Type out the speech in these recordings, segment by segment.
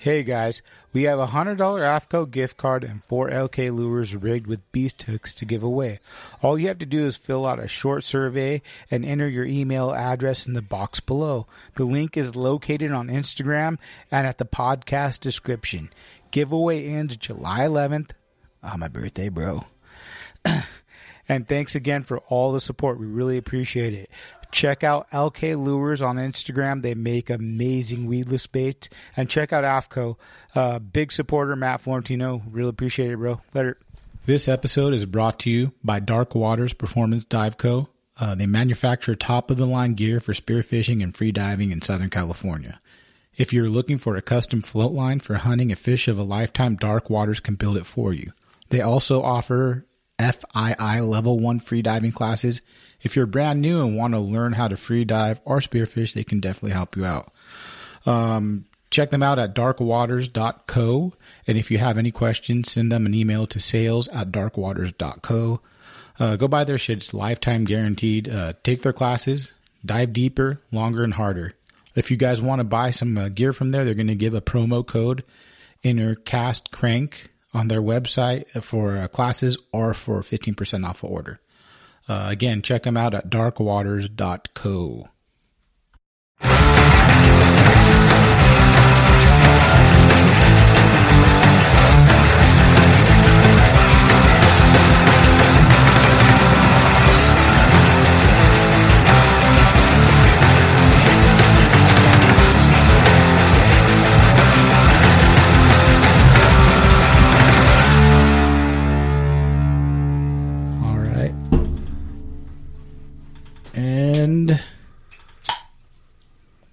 Hey guys, we have a $100 AFTCO gift card and four LK lures rigged with beast hooks to give away. All you have to do is fill out a short survey and enter your email address in the box below. The link is located on Instagram and at the podcast description. Giveaway ends July 11th. Ah, my birthday, bro. and thanks again for all the support. We really appreciate it. Check out LK Lures on Instagram. They make amazing weedless baits. And check out AFTCO. Uh, big supporter, Matt Florentino. Really appreciate it, bro. Later. This episode is brought to you by Dark Waters Performance Dive Co. Uh, they manufacture top of the line gear for spearfishing and free diving in Southern California. If you're looking for a custom float line for hunting a fish of a lifetime, Dark Waters can build it for you. They also offer FII level 1 free diving classes. If you're brand new and want to learn how to free dive or spearfish, they can definitely help you out. Um, check them out at darkwaters.co. And if you have any questions, send them an email to sales at darkwaters.co. Uh, go buy their shit. It's lifetime guaranteed. Uh, take their classes, dive deeper, longer, and harder. If you guys want to buy some uh, gear from there, they're going to give a promo code, inner cast crank on their website for uh, classes or for 15% off order. Uh, again, check them out at darkwaters.co. And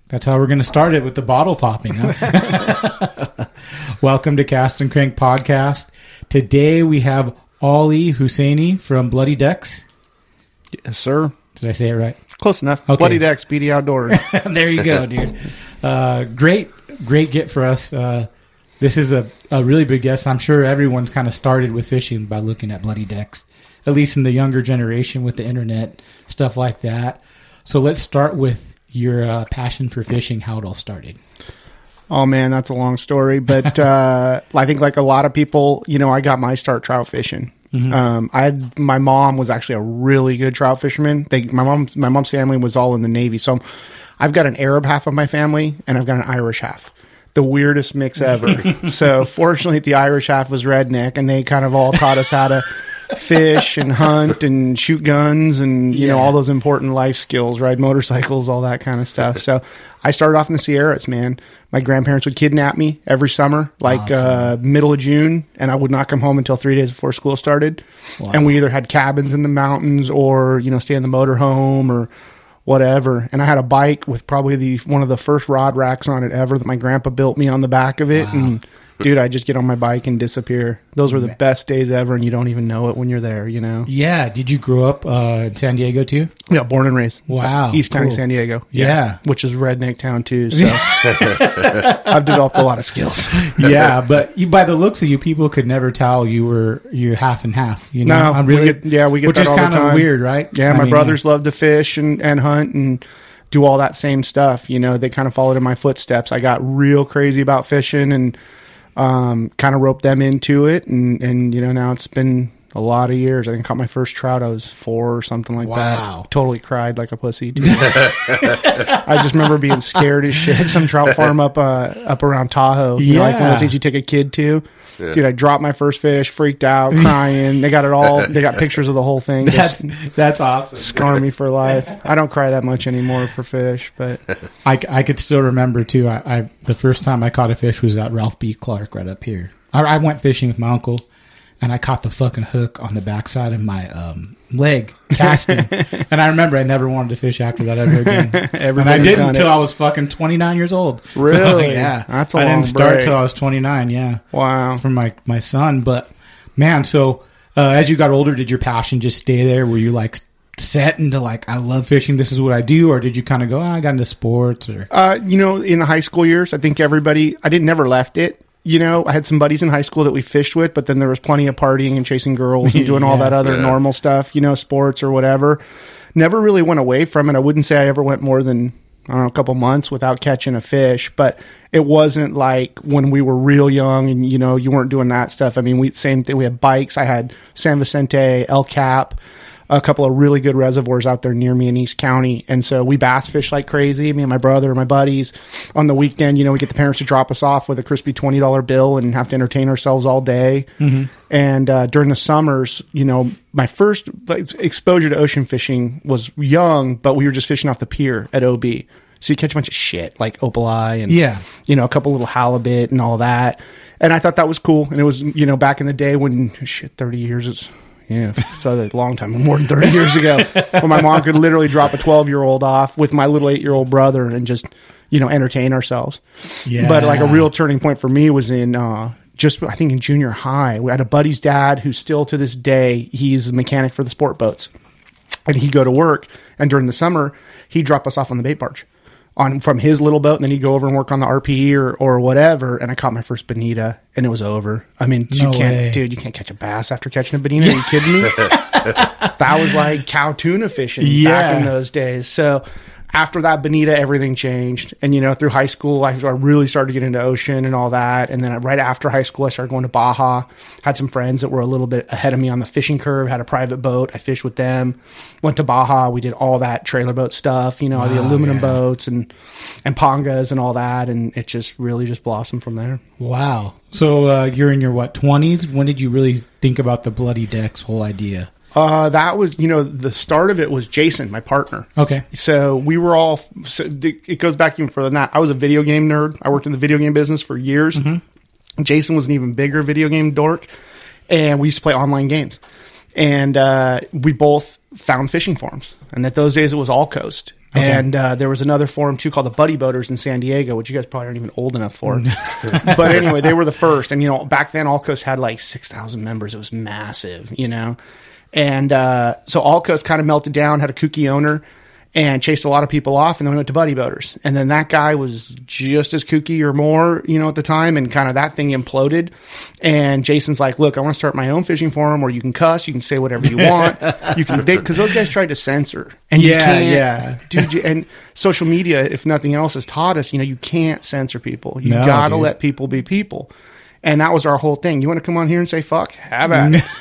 that's how we're going to start it with the bottle popping. Huh? Welcome to Cast and Crank Podcast. Today we have Ali Hussainy from Bloody Decks. Yes, sir. Did I say it right? Close enough. Okay. Bloody Decks, Speedy Outdoors. there you go, dude. Uh, great, great get for us. Uh, this is a, a really big guest. I'm sure everyone's kind of started with fishing by looking at bloody decks, at least in the younger generation with the internet, stuff like that. So let's start with your uh, passion for fishing, how it all started. oh man, that's a long story, but uh, I think like a lot of people, you know, I got my start trout fishing. Um, I had my mom was actually a really good trout fisherman. They, my mom's my mom's family was all in the Navy, so I've got an Arab half of my family and I've got an Irish half. The weirdest mix ever. so fortunately, the Irish half was redneck, and they kind of all taught us how to fish and hunt and shoot guns and you know all those important life skills, ride motorcycles, all that kind of stuff. So I started off in the Sierras, man. My grandparents would kidnap me every summer, like uh, middle of June, and I would not come home until three days before school started. And we either had cabins in the mountains or you know stay in the motorhome or whatever. And I had a bike with probably the one of the first rod racks on it ever that my grandpa built me on the back of it. And dude, I just get on my bike and disappear. Those were the best days ever, and you don't even know it when you're there. You know? Yeah. Did you grow up uh, in San Diego too? Yeah, born and raised. Wow, East County, cool. San Diego. Yeah. which is redneck town too. So I've developed a lot of skills. yeah, but you, by the looks of you, people could never tell you were you're half and half. You know, No, I'm we get- yeah, we get which that is kind of weird, right? Yeah, I my mean, brothers love to fish and, and hunt and do all that same stuff. You know, they kind of followed in my footsteps. I got real crazy about fishing and um, kind of roped them into it. And, and, you know, now it's been a lot of years. I think I caught my first trout. I was four or something like Wow. that. Totally cried like a pussy. Too. I just remember being scared as shit. Some trout farm up uh, up around Tahoe. You know, like one of Yeah. those things you take a kid to. Dude, I dropped my first fish, freaked out, crying. they got it all. They got pictures of the whole thing. That's Just that's awesome. scar me for life. I don't cry that much anymore for fish, but I, I could still remember too. I, I the first time I caught a fish was at Ralph B. Clark right up here. I, I went fishing with my uncle, and I caught the fucking hook on the backside of my um, leg casting. and I remember I never wanted to fish after that ever again. and I didn't until. I was fucking twenty nine years old. So, Really? yeah, That's a I long didn't start break. till I was twenty nine. Yeah, wow. from my my son. But man, so uh, as you got older, did your passion just stay there? Were you like set into like I love fishing? This is what I do, or did you kind of go? "Ah, I got into sports, or Uh, you know, in the high school years, I think everybody, I didn't never left it. You know, I had some buddies in high school that we fished with, but then there was plenty of partying and chasing girls and doing all that other Yeah. normal stuff, you know, sports or whatever. Never really went away from it. I wouldn't say I ever went more than, I don't know, a couple months without catching a fish, but it wasn't like when we were real young and, you know, you weren't doing that stuff. I mean, we, same thing. We had bikes. I had San Vicente, El Cap, a couple of really good reservoirs out there near me in East County. And so we bass fish like crazy. Me and my brother and my buddies on the weekend, you know, we get the parents to drop us off with a crispy $20 bill and have to entertain ourselves all day. And uh, during the summers, you know, my first exposure to ocean fishing was young, but we were just fishing off the pier at OB. So you catch a bunch of shit like opaleye and Yeah. you know, a couple little halibut and all that. And I thought that was cool. And it was, you know, back in the day when shit, 30 years is, yeah, so a long time, more than 30 years ago, when my mom could literally drop a 12 year old off with my little eight year old brother and just, you know, entertain ourselves. Yeah. But like a real turning point for me was in, uh, just I think in junior high, we had a buddy's dad who still to this day he's a mechanic for the sport boats, and he'd go to work, and during the summer he'd drop us off on the bait barge, on from his little boat, and then he'd go over and work on the RPE or or whatever. And I caught my first bonita, and it was over. I mean, you can't, way. dude, you can't catch a bass after catching a bonita. Are you kidding me? that was like cow tuna fishing back in those days. So after that bonita, everything changed. And you know, through high school, I, I really started to get into ocean and all that. And then right after high school, I started going to Baja. Had some friends that were a little bit ahead of me on the fishing curve. Had a private boat. I fished with them. Went to Baja. We did all that trailer boat stuff. You know, the aluminum yeah. boats and and pongas and all that. And it just really just blossomed from there. Wow. So uh, you're in your what twenties? When did you really think about the bloody decks whole idea? Uh, that was, you know, the start of it was Jason, my partner. Okay. So we were all. So it goes back even further than that. I was a video game nerd. I worked in the video game business for years. Jason was an even bigger video game dork, and we used to play online games. And uh, we both found fishing forums, and at those days it was all coast. And uh, there was another forum too called the Buddy Boaters in San Diego, which you guys probably aren't even old enough for. but anyway, they were the first, and you know, back then All Coast had like six thousand members. It was massive, you know. And uh, so All Coast kind of melted down, had a kooky owner, and chased a lot of people off. And then we went to Buddy Boaters. And then that guy was just as kooky or more, you know, at the time. And kind of that thing imploded. And Jason's like, look, I want to start my own fishing forum where you can cuss, you can say whatever you want, you can because those guys tried to censor. And you Yeah, can't, yeah. dude. you- And social media, if nothing else, has taught us, you know, you can't censor people. You No, gotta let people be people. And that was our whole thing. You want to come on here and say fuck? Have at it.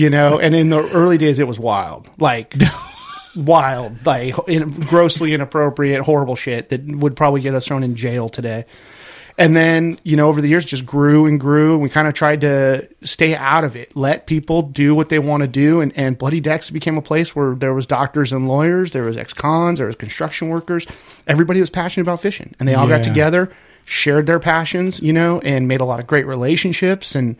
you know, and in the early days, it was wild. Like, wild, like in, grossly inappropriate, horrible shit that would probably get us thrown in jail today. And then, you know, over the years, just grew and grew. And we kind of tried to stay out of it, let people do what they want to do. And, and Bloody Decks became a place where there was doctors and lawyers, there was ex-cons, there was construction workers. Everybody was passionate about fishing, and they all got together, shared their passions, you know, and made a lot of great relationships. And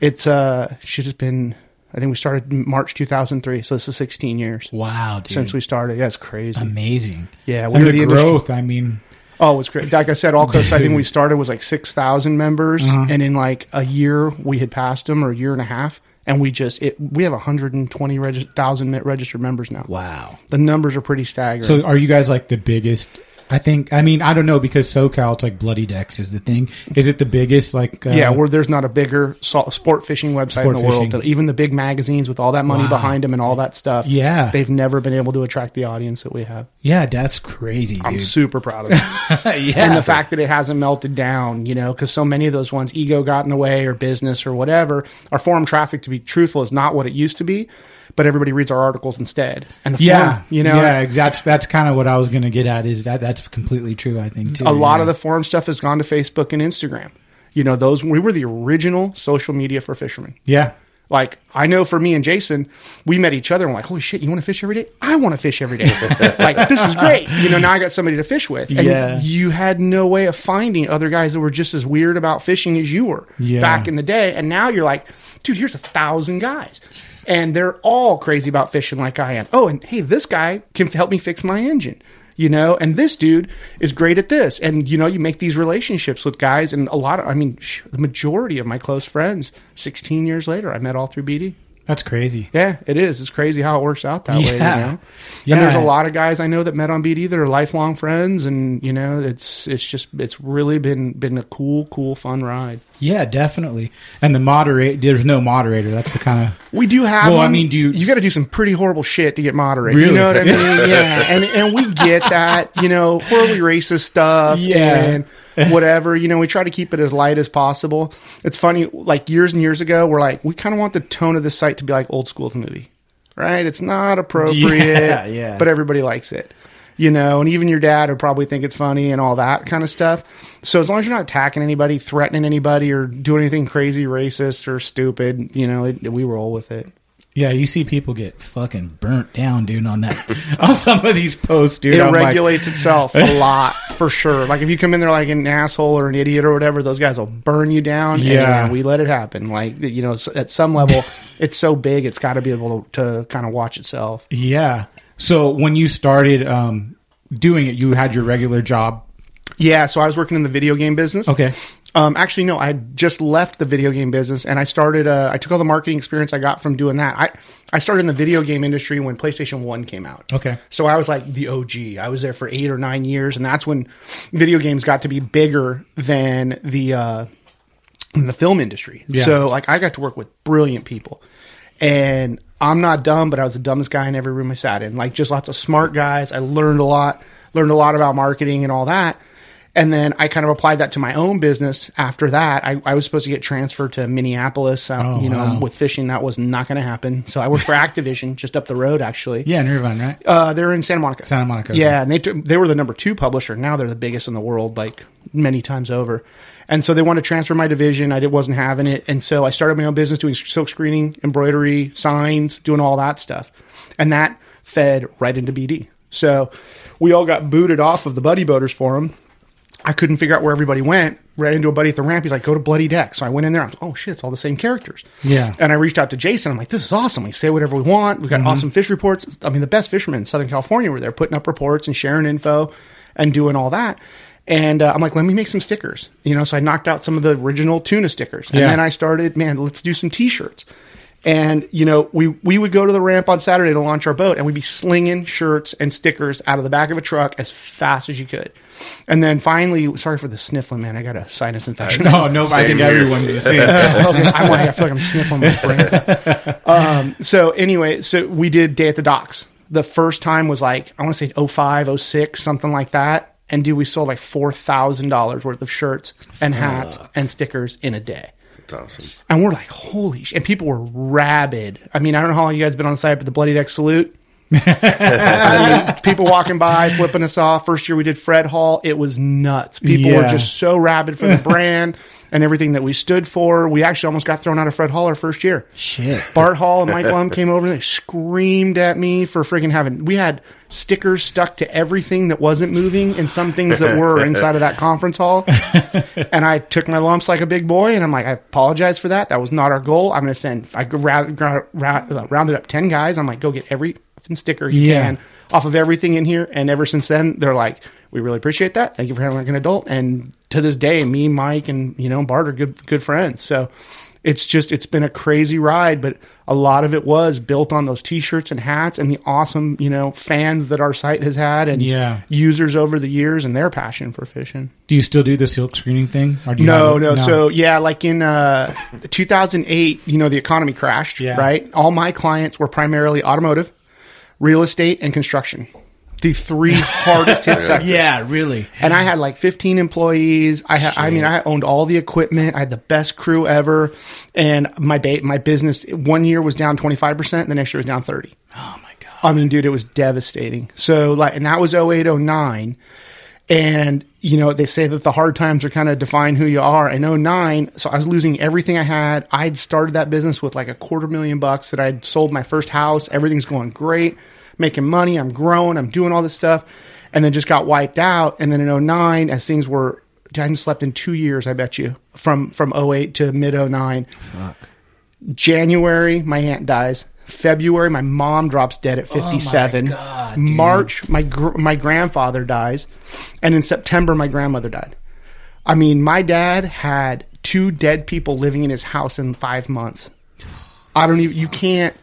it's uh, should have been. I think we started March 2003, so this is 16 years Wow, dude. since we started. Yeah, it's crazy. amazing. Yeah, we and the, the industry- growth. I mean, Oh, it was great. Like I said, all coast I think we started was like six thousand members, Uh-huh. and in like a year we had passed them, or a year and a half, and we just it we have hundred and twenty regi- registered members now. wow. The numbers are pretty staggering. So are you guys like the biggest I think. I mean, I don't know because SoCal, it's like Bloody Decks is the thing. Is it the biggest? Like, uh, yeah, where there's not a bigger salt, sport fishing website Sport in the fishing. world. Even the big magazines with all that money Wow. behind them and all that stuff. Yeah. they've never been able to attract the audience that we have. yeah, that's crazy, dude. I'm super proud of it. yeah, and the fact that it hasn't melted down, you know, because so many of those ones, ego got in the way or business or whatever. Our forum traffic, to be truthful, is not what it used to be, but everybody reads our articles instead. And the yeah, forum, you know, yeah, exactly. That's kind of what I was going to get at. Is that that's completely true? I think too. a lot yeah. of the forum stuff has gone to Facebook and Instagram. You know, those we were the original social media for fishermen. yeah, Like I know for me and Jason, we met each other and we're like, holy shit, you want to fish every day? I want to fish every day. like this is great. You know, now I got somebody to fish with. And Yeah. you had no way of finding other guys that were just as weird about fishing as you were Yeah. back in the day. And now you're like, dude, here's a thousand guys. And they're all crazy about fishing like I am. Oh, and hey, this guy can help me fix my engine. You know, and this dude is great at this. And, you know, you make these relationships with guys. And a lot of, I mean, the majority of my close friends, 16 years later, I met all through BD. That's crazy. Yeah, it is. It's crazy how it works out that way. You Yeah. know? Yeah. And there's a lot of guys I know that met on BD that are lifelong friends, and you know, it's it's just it's really been been a cool, cool, fun ride. Yeah, definitely. And the moderate, there's no moderator. That's the kind of We do have. Well, I mean, do you- you got to do some pretty horrible shit to get moderated? Really? You know what I mean? yeah, and and we get that. You know, horribly racist stuff. Yeah. and whatever. You know, we try to keep it as light as possible. It's funny. Like years and years ago, we're like, we kind of want the tone of the site to be like old school movie, right? It's not appropriate. Yeah, yeah. But everybody likes it. You know, and even your dad would probably think it's funny and all that kind of stuff. So as long as you're not attacking anybody, threatening anybody, or doing anything crazy, racist or stupid, you know, it, we roll with it. Yeah. You see people get fucking burnt down, dude, on that on some of these posts, dude. It I'm like, regulates itself a lot for sure. Like if you come in there like an asshole or an idiot or whatever, those guys will burn you down. Yeah. and we let it happen. Like you know, at some level, it's so big, it's got to be able to, to kind of watch itself. yeah. So when you started um, doing it, you had your regular job. Yeah, so I was working in the video game business. Okay. Um, actually, no, I had just left the video game business and I started. Uh, I took all the marketing experience I got from doing that. I I started in the video game industry when PlayStation One came out. Okay. So I was like the OG. I was there for eight or nine years, and that's when video games got to be bigger than the uh, the film industry. Yeah. So like I got to work with brilliant people, and I'm not dumb, but I was the dumbest guy in every room I sat in. Like just lots of smart guys. I learned a lot, learned a lot about marketing and all that. And then I kind of applied that to my own business. After that, I, I was supposed to get transferred to Minneapolis. Uh, Oh, you know, wow. with fishing, that was not going to happen. So I worked for Activision, just up the road, actually. Yeah, in Irvine, right? Uh, they're in Santa Monica. Santa Monica, Yeah, and they took, they were the number two publisher. Now they're the biggest in the world, like many times over. And so they wanted to transfer my division. I did, wasn't having it, and so I started my own business doing silk screening, embroidery, signs, doing all that stuff, and that fed right into BD. So we all got booted off of the Buddy Boaters forum. I couldn't figure out where everybody went. Ran into a buddy at the ramp. He's like, "Go to Bloody Deck." So I went in there. I was, like "Oh shit, it's all the same characters." Yeah. And I reached out to Jason. I'm like, "This is awesome. We say whatever we want. We've got awesome fish reports. I mean, the best fishermen in Southern California were there putting up reports and sharing info and doing all that." And uh, I'm like, "Let me make some stickers." You know, so I knocked out some of the original tuna stickers, and Yeah. then I started, man, let's do some T-shirts. And you know, we we would go to the ramp on Saturday to launch our boat, and we'd be slinging shirts and stickers out of the back of a truck as fast as you could. And then finally, sorry for the sniffling, man. I got a sinus infection. No, no, I think everyone's the same. I'm like, I feel like I'm sniffling my brain. Um, so anyway, so we did Day at the Docks. The first time was like, I want to say 05, 06, something like that. And dude, we sold like $4,000 worth of shirts and hats and stickers in a day. That's awesome. And we're like, holy sh! And people were rabid. I mean, I don't know how long you guys been on site, but the Bloody Deck salute. I mean, people walking by, flipping us off. First year we did Fred Hall. It was nuts. People were just so rabid for the brand and everything that we stood for. We actually almost got thrown out of Fred Hall our first year. Shit. Bart Hall and Mike Lum came over and they screamed at me for freaking having. We had stickers stuck to everything that wasn't moving and some things that were inside of that conference hall. and I took my lumps like a big boy and I'm like, I apologize for that. That was not our goal. I'm going to send, I ra- rounded up 10 guys. I'm like, go get every fucking sticker you Yeah. can off of everything in here. And ever since then, they're like, we really appreciate that. Thank you for having like an adult. And to this day, me, Mike, and you know Bart are good good friends. So it's just it's been a crazy ride, but a lot of it was built on those t-shirts and hats and the awesome, you know, fans that our site has had and Yeah. users over the years and their passion for fishing. Do you still do the silk screening thing? Or do you No, it- no, So yeah, like in uh, 2008, you know, the economy crashed, Yeah. right? All my clients were primarily automotive, real estate, and construction. The three hardest hit sectors. yeah, really. And I had like 15 employees. I had, I mean, I owned all the equipment. I had the best crew ever. And my ba- my business one year was down 25%, the next year was down 30. Oh my god. I mean, dude, it was devastating. So like, and that was 08, 09. And, you know, they say that the hard times are kind of define who you are. In 09, so I was losing everything I had. I'd started that business with like a quarter million bucks that I'd sold my first house. Everything's going great, making money. I'm growing. I'm doing all this stuff. And then just got wiped out. And then in 09, as things were, I hadn't slept in two years, I bet you, from, from 08 to mid 09. January, my aunt dies. February, my mom drops dead at 57. God, dude. March, my gr- my grandfather dies, and in September, my grandmother died. I mean, my dad had two dead people living in his house in five months. I don't even. You can't.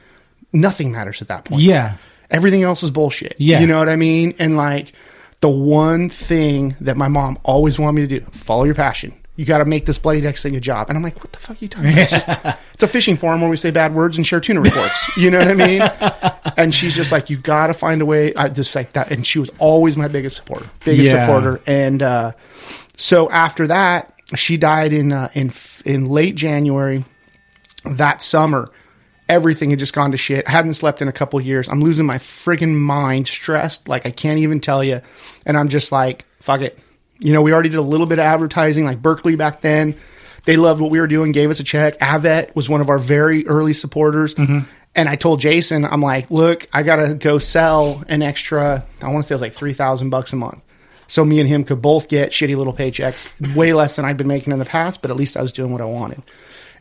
Nothing matters at that point. Yeah. Everything else is bullshit. Yeah. You know what I mean? And like the one thing that my mom always wanted me to do, follow your passion. You got to make this bloody decks thing a job. And I'm like, what the fuck are you talking about? It's, just- it's a fishing forum where we say bad words and share tuna reports. You know what I mean? And she's just like, you got to find a way. I just like that. And she was always my biggest supporter, biggest Yeah. supporter. And uh, so after that, she died in uh, in in late January that summer, everything had just gone to shit. I hadn't slept in a couple years. I'm losing my friggin' mind, stressed, like I can't even tell you. And I'm just like, fuck it. You know, we already did a little bit of advertising, like Berkley back then. They loved what we were doing, gave us a check. Avet was one of our very early supporters. Mm-hmm. And I told Jason, I'm like, look, I gotta go sell an extra. I want to say it was like three thousand bucks a month. So me and him could both get shitty little paychecks, way less than I'd been making in the past, but at least I was doing what I wanted.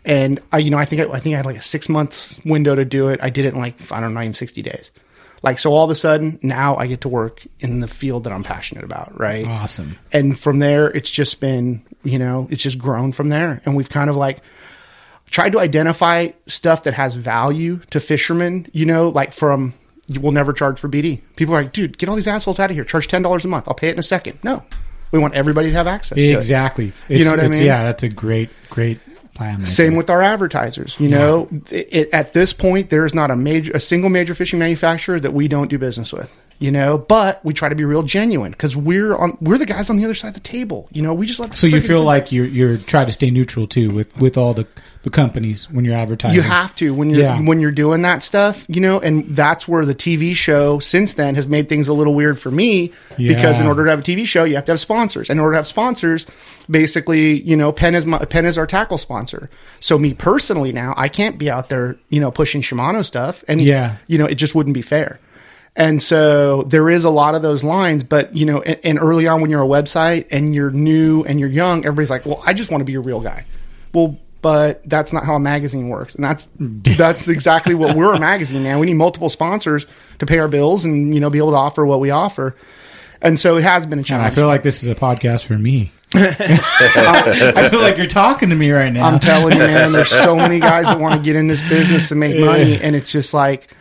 And I, you know, I think I, I think I had like a six months window to do it. I did it in like I don't know, even sixty days. Like so, all of a sudden now I get to work in the field that I'm passionate about, right? Awesome. And from there, it's just been, you know, it's just grown from there. And we've kind of like tried to identify stuff that has value to fishermen, you know, like from, you will never charge for BD. People are like, dude, get all these assholes out of here. Charge $10 a month. I'll pay it in a second. No, we want everybody to have access to it. Exactly. You know what I mean? Yeah, that's a great, great Same with our advertisers. You know, it, it, at this point, there is not a major, a single major fishing manufacturer that we don't do business with. You know, but we try to be real genuine because we're on, we're the guys on the other side of the table. You know, we just let. So you feel like you're you're trying to stay neutral too with with all the the companies when you're advertising. You have to when you're Yeah. when you're doing that stuff, you know, and that's where the TV show since then has made things a little weird for me because in order to have a TV show, you have to have sponsors. In order to have sponsors, basically, you know, Penn is my, Penn is our tackle sponsor. So me personally now, I can't be out there, you know, pushing Shimano stuff, and Yeah. you know, it just wouldn't be fair. And so there is a lot of those lines, but you know, and, and early on when you're a website and you're new and you're young, everybody's like, "Well, I just want to be a real guy." Well, but that's not how a magazine works, and that's that's exactly what we're a magazine now. We need multiple sponsors to pay our bills and you know be able to offer what we offer. And so it has been a And challenge. I feel like this is a podcast for me. I feel like you're talking to me right now. I'm telling you, man, there's so many guys that want to get in this business and make money, and it's just like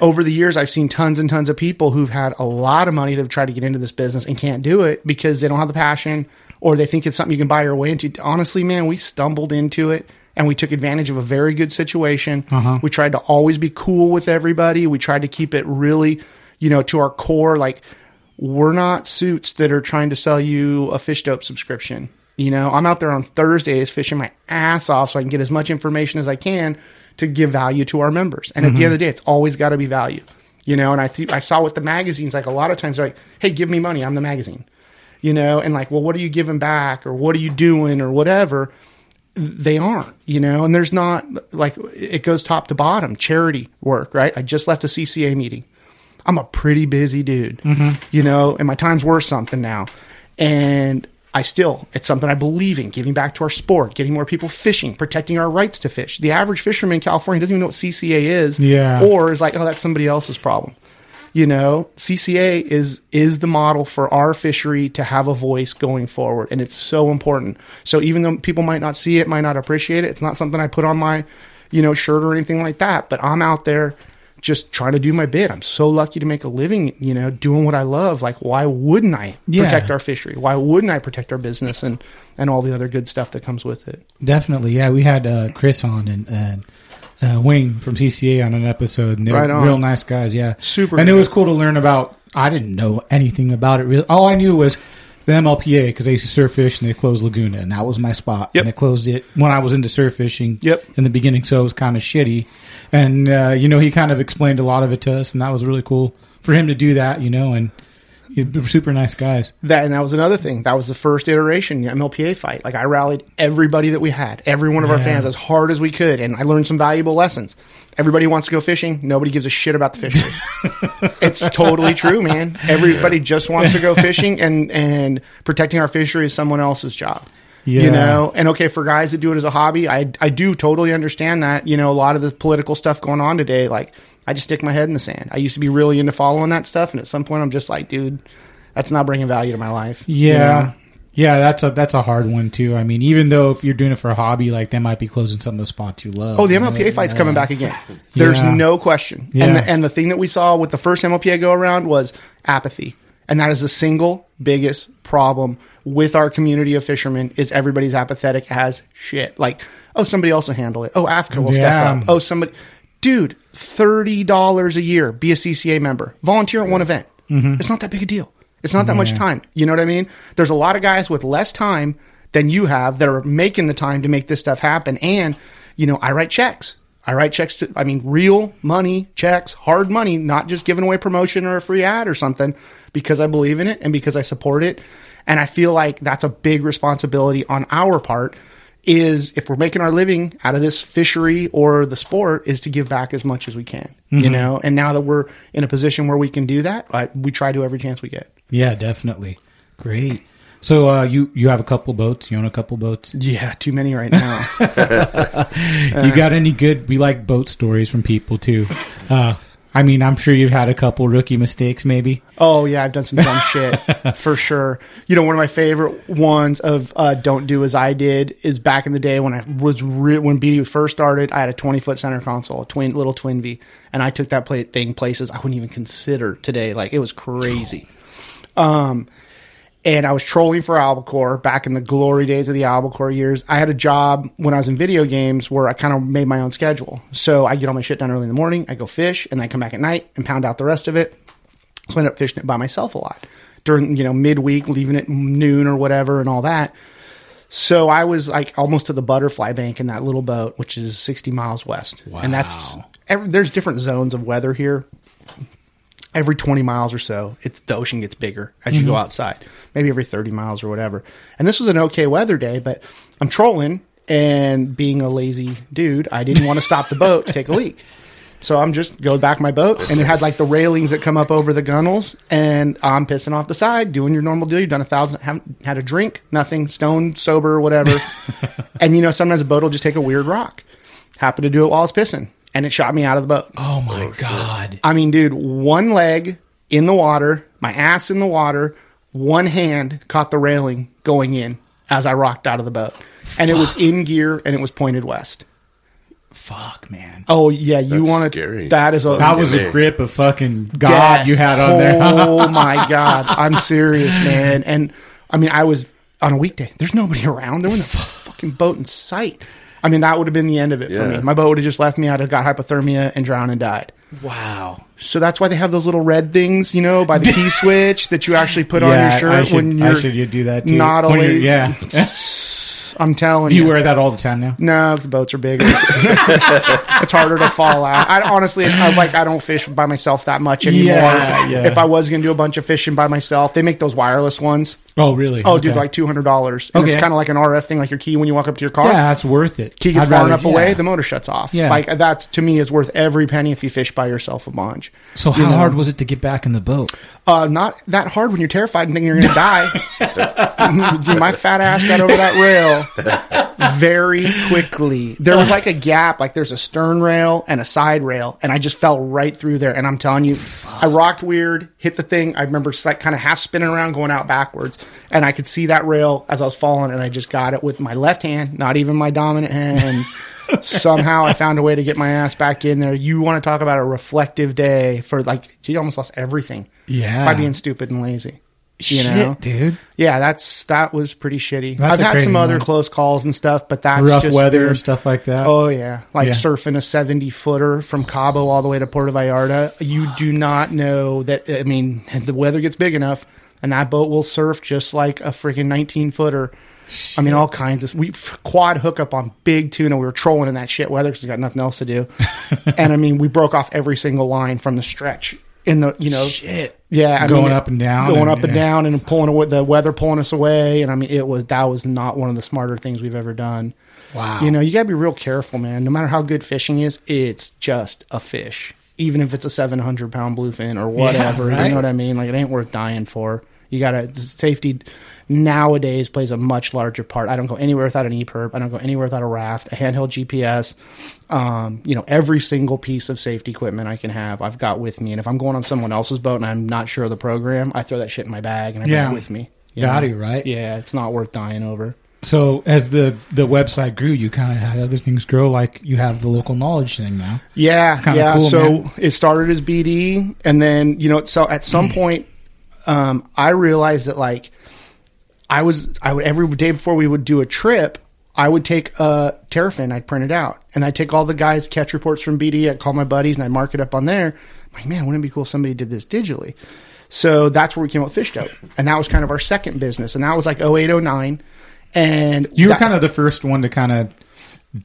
over the years, I've seen tons and tons of people who've had a lot of money that have tried to get into this business and can't do it because they don't have the passion or they think it's something you can buy your way into. Honestly, man, we stumbled into it and we took advantage of a very good situation. Uh-huh. We tried to always be cool with everybody. We tried to keep it really, you know, to our core. Like, we're not suits that are trying to sell you a fish dope subscription. You know, I'm out there on Thursdays fishing my ass off so I can get as much information as I can to give value to our members. And at the end of the day, it's always got to be value. You know, and I th- I saw with the magazines, like a lot of times, they're like, hey, give me money. I'm the magazine. You know, and like, well, what are you giving back or what are you doing or whatever? They aren't, you know, and there's not like it goes top to bottom charity work, right? I just left a CCA meeting. I'm a pretty busy dude, mm-hmm. you know, and my time's worth something now. And I still, it's something I believe in, giving back to our sport, getting more people fishing, protecting our rights to fish. The average fisherman in California doesn't even know what CCA is, Yeah. or is like, oh, that's somebody else's problem. You know, CCA is is the model for our fishery to have a voice going forward, and it's so important. So even though people might not see it, might not appreciate it, it's not something I put on my, you know, shirt or anything like that. But I'm out there just trying to do my bit. I'm so lucky to make a living, you know, doing what I love. Like, why wouldn't I Yeah. protect our fishery? Why wouldn't I protect our business and and all the other good stuff that comes with it? Definitely, yeah. We had uh, Chris on and, and uh, Wayne from CCA on an episode, and they Right were on. real nice guys. Yeah, Super And it was cool to learn about. I didn't know anything about it. Really, all I knew was the MLPA because I used to surf fish and they closed Laguna, and that was my spot. Yep. And they closed it when I was into surf fishing. Yep. In the beginning, so it was kind of shitty. And uh, you know, he kind of explained a lot of it to us, and that was really cool for him to do that. You know, and super nice guys. That and that was another thing. That was the first iteration the MLPA fight. Like I rallied everybody that we had, every one of our fans, as hard as we could, and I learned some valuable lessons. Everybody wants to go fishing. Nobody gives a shit about the fishery. it's totally true, man. Everybody just wants to go fishing, and and protecting our fishery is someone else's job. Yeah. You know, and okay, for guys that do it as a hobby, I I do totally understand that. You know, a lot of the political stuff going on today, like I just stick my head in the sand. I used to be really into following that stuff, and at some point, I'm just like, dude, that's not bringing value to my life. You Yeah. know? Yeah, that's a that's a hard one too. I mean, even though if you're doing it for a hobby, like they might be closing some of the spots you love. Oh, the you? MLPA fight's Yeah. coming back again. There's Yeah. no question. Yeah. And the, and the thing that we saw with the first MLPA go around was apathy, and that is the single biggest problem with our community of fishermen is everybody's apathetic as shit. Like, oh, somebody else will handle it. Oh, AFCA will step up. Oh, somebody, dude, thirty dollars a year, be a CCA member, volunteer at one event. Mm-hmm. It's not that big a deal. It's not that much time. You know what I mean? There's a lot of guys with less time than you have that are making the time to make this stuff happen. And, you know, I write checks. I write checks to, I mean, real money, checks, hard money, not just giving away promotion or a free ad or something because I believe in it and because I support it. And I feel like that's a big responsibility on our part is if we're making our living out of this fishery or the sport is to give back as much as we can, you know? And now that we're in a position where we can do that, I, we try to every chance we get. Yeah, definitely. Great. So uh, you you have a couple boats. You own a couple boats. Yeah, too many right now. you got any good? We like boat stories from people too. Uh, I mean, I'm sure you've had a couple rookie mistakes, maybe. Oh yeah, I've done some dumb shit for sure. You know, one of my favorite ones of uh, "Don't Do as I Did" is back in the day when I was re- when BD first started. I had a twenty foot center console, a twin little twin V, and I took that play- thing places I wouldn't even consider today. Like it was crazy. Um, and I was trolling for Albacore back in the glory days of the Albacore years. I had a job when I was in video games where I kind of made my own schedule. So I get all my shit done early in the morning, I go fish, and then I come back at night and pound out the rest of it. So I end up fishing it by myself a lot during, you know, midweek, leaving at noon or whatever and all that. So I was like almost to the butterfly bank in that little boat, which is 60 miles west. Wow. And that's, every, there's different zones of weather here every 20 miles or so, it's the ocean gets bigger as you go mm-hmm. outside. Maybe every 30 miles or whatever. And this was an okay weather day, but I'm trolling and being a lazy dude, I didn't want to stop the boat to take a leak. So I'm just go back my boat, and it had like the railings that come up over the gunnels, and I'm pissing off the side, doing your normal deal. You've done a thousand, haven't had a drink, nothing, stone, sober, whatever. and you know, sometimes a boat will just take a weird rock. Happened to do it while I was pissing, and it shot me out of the boat. Oh my oh, god! I mean, dude, one leg in the water, my ass in the water, one hand caught the railing going in as I rocked out of the boat. And it was in gear and it was pointed west. Fuck, man. Oh yeah, you That's want to scary. that is a That was a grip of fucking God death. you had on there. Oh my god, I'm serious, man. And I mean, I was on a weekday. There's nobody around. There wasn't a fucking boat in sight. I mean, that would have been the end of it for Yeah. me. My boat would have just left me. I'd have got hypothermia and drowned and died. Wow. So that's why they have those little red things, you know, by the key switch that you actually put on your shirt should- when you're I should you do that too. not a When you're- lady. yeah. I'm telling Do you you. wear that all the time now? No, the boats are bigger. it's harder to fall out. I honestly, I like, I don't fish by myself that much anymore. Yeah, yeah. If I was going to do a bunch of fishing by myself, they make those wireless ones. Oh, really? Oh, Okay. dude, like two hundred dollars. And Okay. it's kind of like an RF thing, like your key when you walk up to your car. yeah, that's worth it. Key gets I'd far rather- enough away, yeah. the motor shuts off. Yeah. like that to me is worth every penny if you fish by yourself a bunch. So You how know? hard was it to get back in the boat? Uh, not that hard when you're terrified and thinking you're going to die. Dude, my fat ass got over that rail very quickly. There was like a gap, like there's a stern rail and a side rail, and I just fell right through there. And I'm telling you, I rocked weird, hit the thing. I remember just like kind of half spinning around, going out backwards, and I could see that rail as I was falling, and I just got it with my left hand, not even my dominant hand. Somehow I found a way to get my ass back in there. You want to talk about a reflective day for like, you almost lost everything Yeah. by being stupid and lazy. You Shit, know, dude. yeah, that's that was pretty shitty. That's I've had some other close calls and stuff, but that's Rough just weather and stuff like that. Oh yeah, like Yeah. surfing a seventy footer from Cabo all the way to Puerto Vallarta. You do not know that. I mean, the weather gets big enough, and that boat will surf just like a freaking nineteen footer. I mean, all kinds of we quad hookup on big tuna. We were trolling in that shit weather because we got nothing else to do, and I mean, we broke off every single line from the stretch in the you know Shit. yeah, I Going mean, up and down going and- up and yeah. down, and pulling away the weather pulling us away. And I mean, it was that was not one of the smarter things we've ever done. Wow. You know, you got to be real careful, man. No matter how good fishing is, it's just a fish, even if it's a seven hundred pound bluefin or whatever. right. You know what I mean? Like it ain't worth dying for. You got to safety nowadays plays a much larger part. I don't go anywhere without an EPIRB. I don't go anywhere without a raft, a handheld GPS. Um, you know, every single piece of safety equipment I can have, I've got with me. And if I'm going on someone else's boat and I'm not sure of the program, I throw that shit in my bag and I Yeah. bring it with me. you Got know? you, right? Yeah, it's not worth dying over. So as the the website grew, you kind of had other things grow, like you have the local knowledge thing now. Yeah, yeah. cool, so man. it started as BD, and then you know, so at some point, um, I realized that like I was, I would every day before we would do a trip, I would take a Terrafin, I'd print it out, and I'd take all the guys' catch reports from BD. I'd call my buddies and I'd mark it up on there. I'm like, man, wouldn't it be cool if somebody did this digitally? So that's where we came up with Fish Dope, and that was kind of our second business, and that was like 08, 09. And You were that- kind of the first one to kind of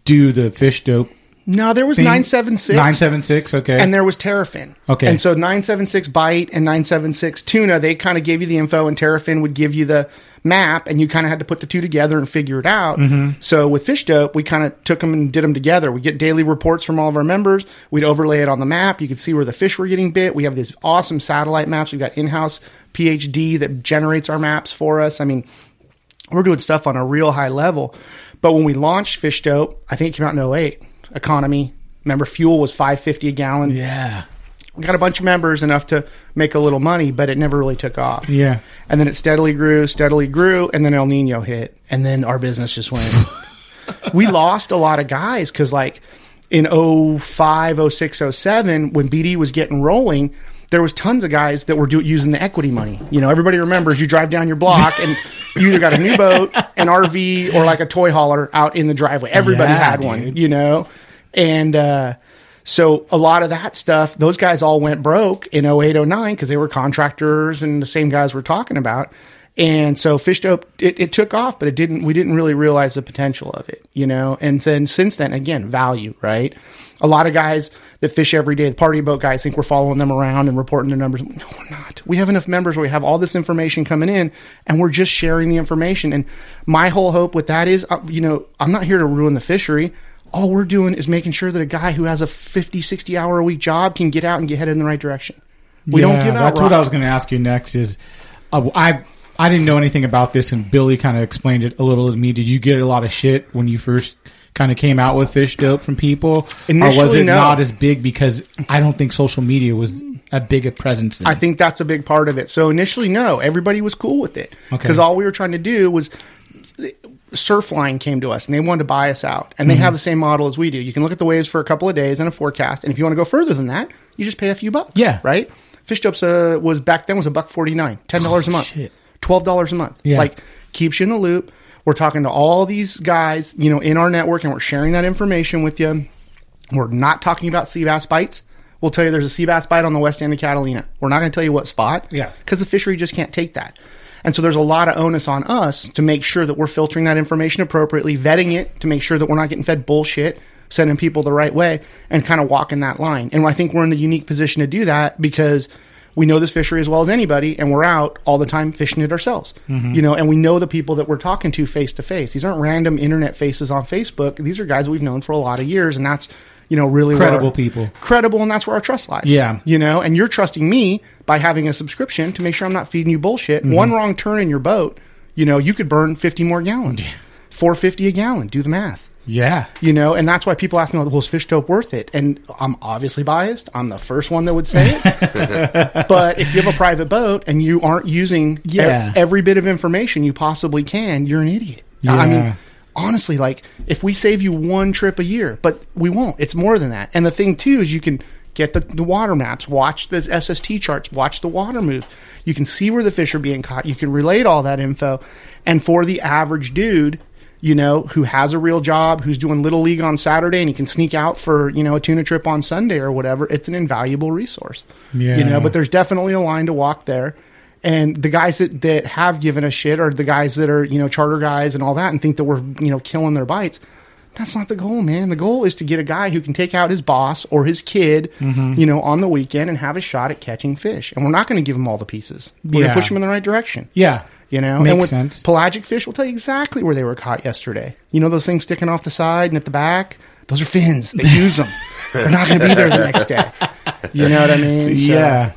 do the fish dope. no, there was thing. nine seven six. 976, okay. and there was Terrafin. Okay. And so 976 Bite and 976 Tuna, they kind of gave you the info, and Terrafin would give you the map, and you kind of had to put the two together and figure it out. Mm-hmm. So with Fish Dope, we kind of took them and did them together. We get daily reports from all of our members. We'd overlay it on the map. You could see where the fish were getting bit. We have these awesome satellite maps. We've got in-house PhD that generates our maps for us. I mean, we're doing stuff on a real high level. But when we launched Fish Dope, I think it came out in 08, economy. Remember, fuel was 550 a gallon yeah. we got a bunch of members enough to make a little money, but it never really took off. Yeah. And then it steadily grew, steadily grew, and then El Nino hit, and then our business just went. we lost a lot of guys because, like, in 05, 06, 07, when BD was getting rolling, there was tons of guys that were do, using the equity money. You know, everybody remembers you drive down your block and you either got a new boat, an RV, or like a toy hauler out in the driveway. Everybody Yeah, had one, you know? And, uh, so a lot of that stuff, those guys all went broke in 08, 09 because they were contractors and the same guys we're talking about. And so Fish Dope, it, it took off, but it didn't, we didn't really realize the potential of it, you know? And then since then, again, value, right? A lot of guys that fish every day, the party boat guys think we're following them around and reporting the numbers. No, we're not. We have enough members where we have all this information coming in and we're just sharing the information. And my whole hope with that is, uh, you know, I'm not here to ruin the fishery all we're doing is making sure that a guy who has a 50 60 hour a week job can get out and get headed in the right direction we don't give out That's what. I was going to ask you next. Is uh, I I didn't know anything about this, and Billy kind of explained it a little to me. Did you get a lot of shit when you first kind of came out with fish dope from people, Initially, or was it no. not as big because I don't think social media was a big a presence. In I think that's a big part of it. So initially, no, everybody was cool with it Okay. because all we were trying to do was Surfline came to us and they wanted to buy us out, and they Mm-hmm. have the same model as we do. You can look at the waves for a couple of days and a forecast, and if you want to go further than that, you just pay a few bucks. Yeah. right. Fish dopes uh, was back then was a buck forty nine, ten dollars a month, shit. twelve dollars a month. Yeah. like keeps you in the loop. We're talking to all these guys, you know, in our network, and we're sharing that information with you. We're not talking about sea bass bites. We'll tell you there's a sea bass bite on the west end of Catalina. We're not going to tell you what spot. Yeah. Because the fishery just can't take that. And so there's a lot of onus on us to make sure that we're filtering that information appropriately, vetting it to make sure that we're not getting fed bullshit, sending people the right way, and kind of walking that line. And I think we're in the unique position to do that because we know this fishery as well as anybody, and we're out all the time fishing it ourselves. You know, and we know the people that we're talking to face to face. These aren't random internet faces on Facebook. These are guys we've known for a lot of years, and that's you know really Credible our- people. credible, and that's where our trust lies. Yeah. you know, and you're trusting me by having a subscription to make sure I'm not feeding you bullshit. Mm-hmm. One wrong turn in your boat, you know, you could burn 50 more gallons, 450 a gallon. Do the math Yeah. you know, and that's why people ask me, "Well, is fish dope worth it?" And I'm obviously biased. I'm the first one that would say it. but if you have a private boat and you aren't using ev- every bit of information you possibly can, you're an idiot. I mean, honestly, like if we save you one trip a year, but we won't. It's more than that. And the thing too is you can get the, the water maps, watch the SST charts, watch the water move. You can see where the fish are being caught. You can relate all that info. And for the average dude, you know, who has a real job, who's doing little league on Saturday and he can sneak out for, you know, a tuna trip on Sunday or whatever, it's an invaluable resource. Yeah. You know, but there's definitely a line to walk there. And the guys that, that have given a shit are the guys that are, you know, charter guys and all that and think that we're, you know, killing their bites. That's not the goal, man. The goal is to get a guy who can take out his boss or his kid, Mm-hmm. you know, on the weekend and have a shot at catching fish. And we're not going to give him all the pieces. We're going Yeah. to push him in the right direction. Yeah. You know, Makes and with sense. pelagic fish, will tell you exactly where they were caught yesterday. You know those things sticking off the side and at the back? Those are fins. They use them. They're not going to be there the next day. You know what I mean? So, yeah.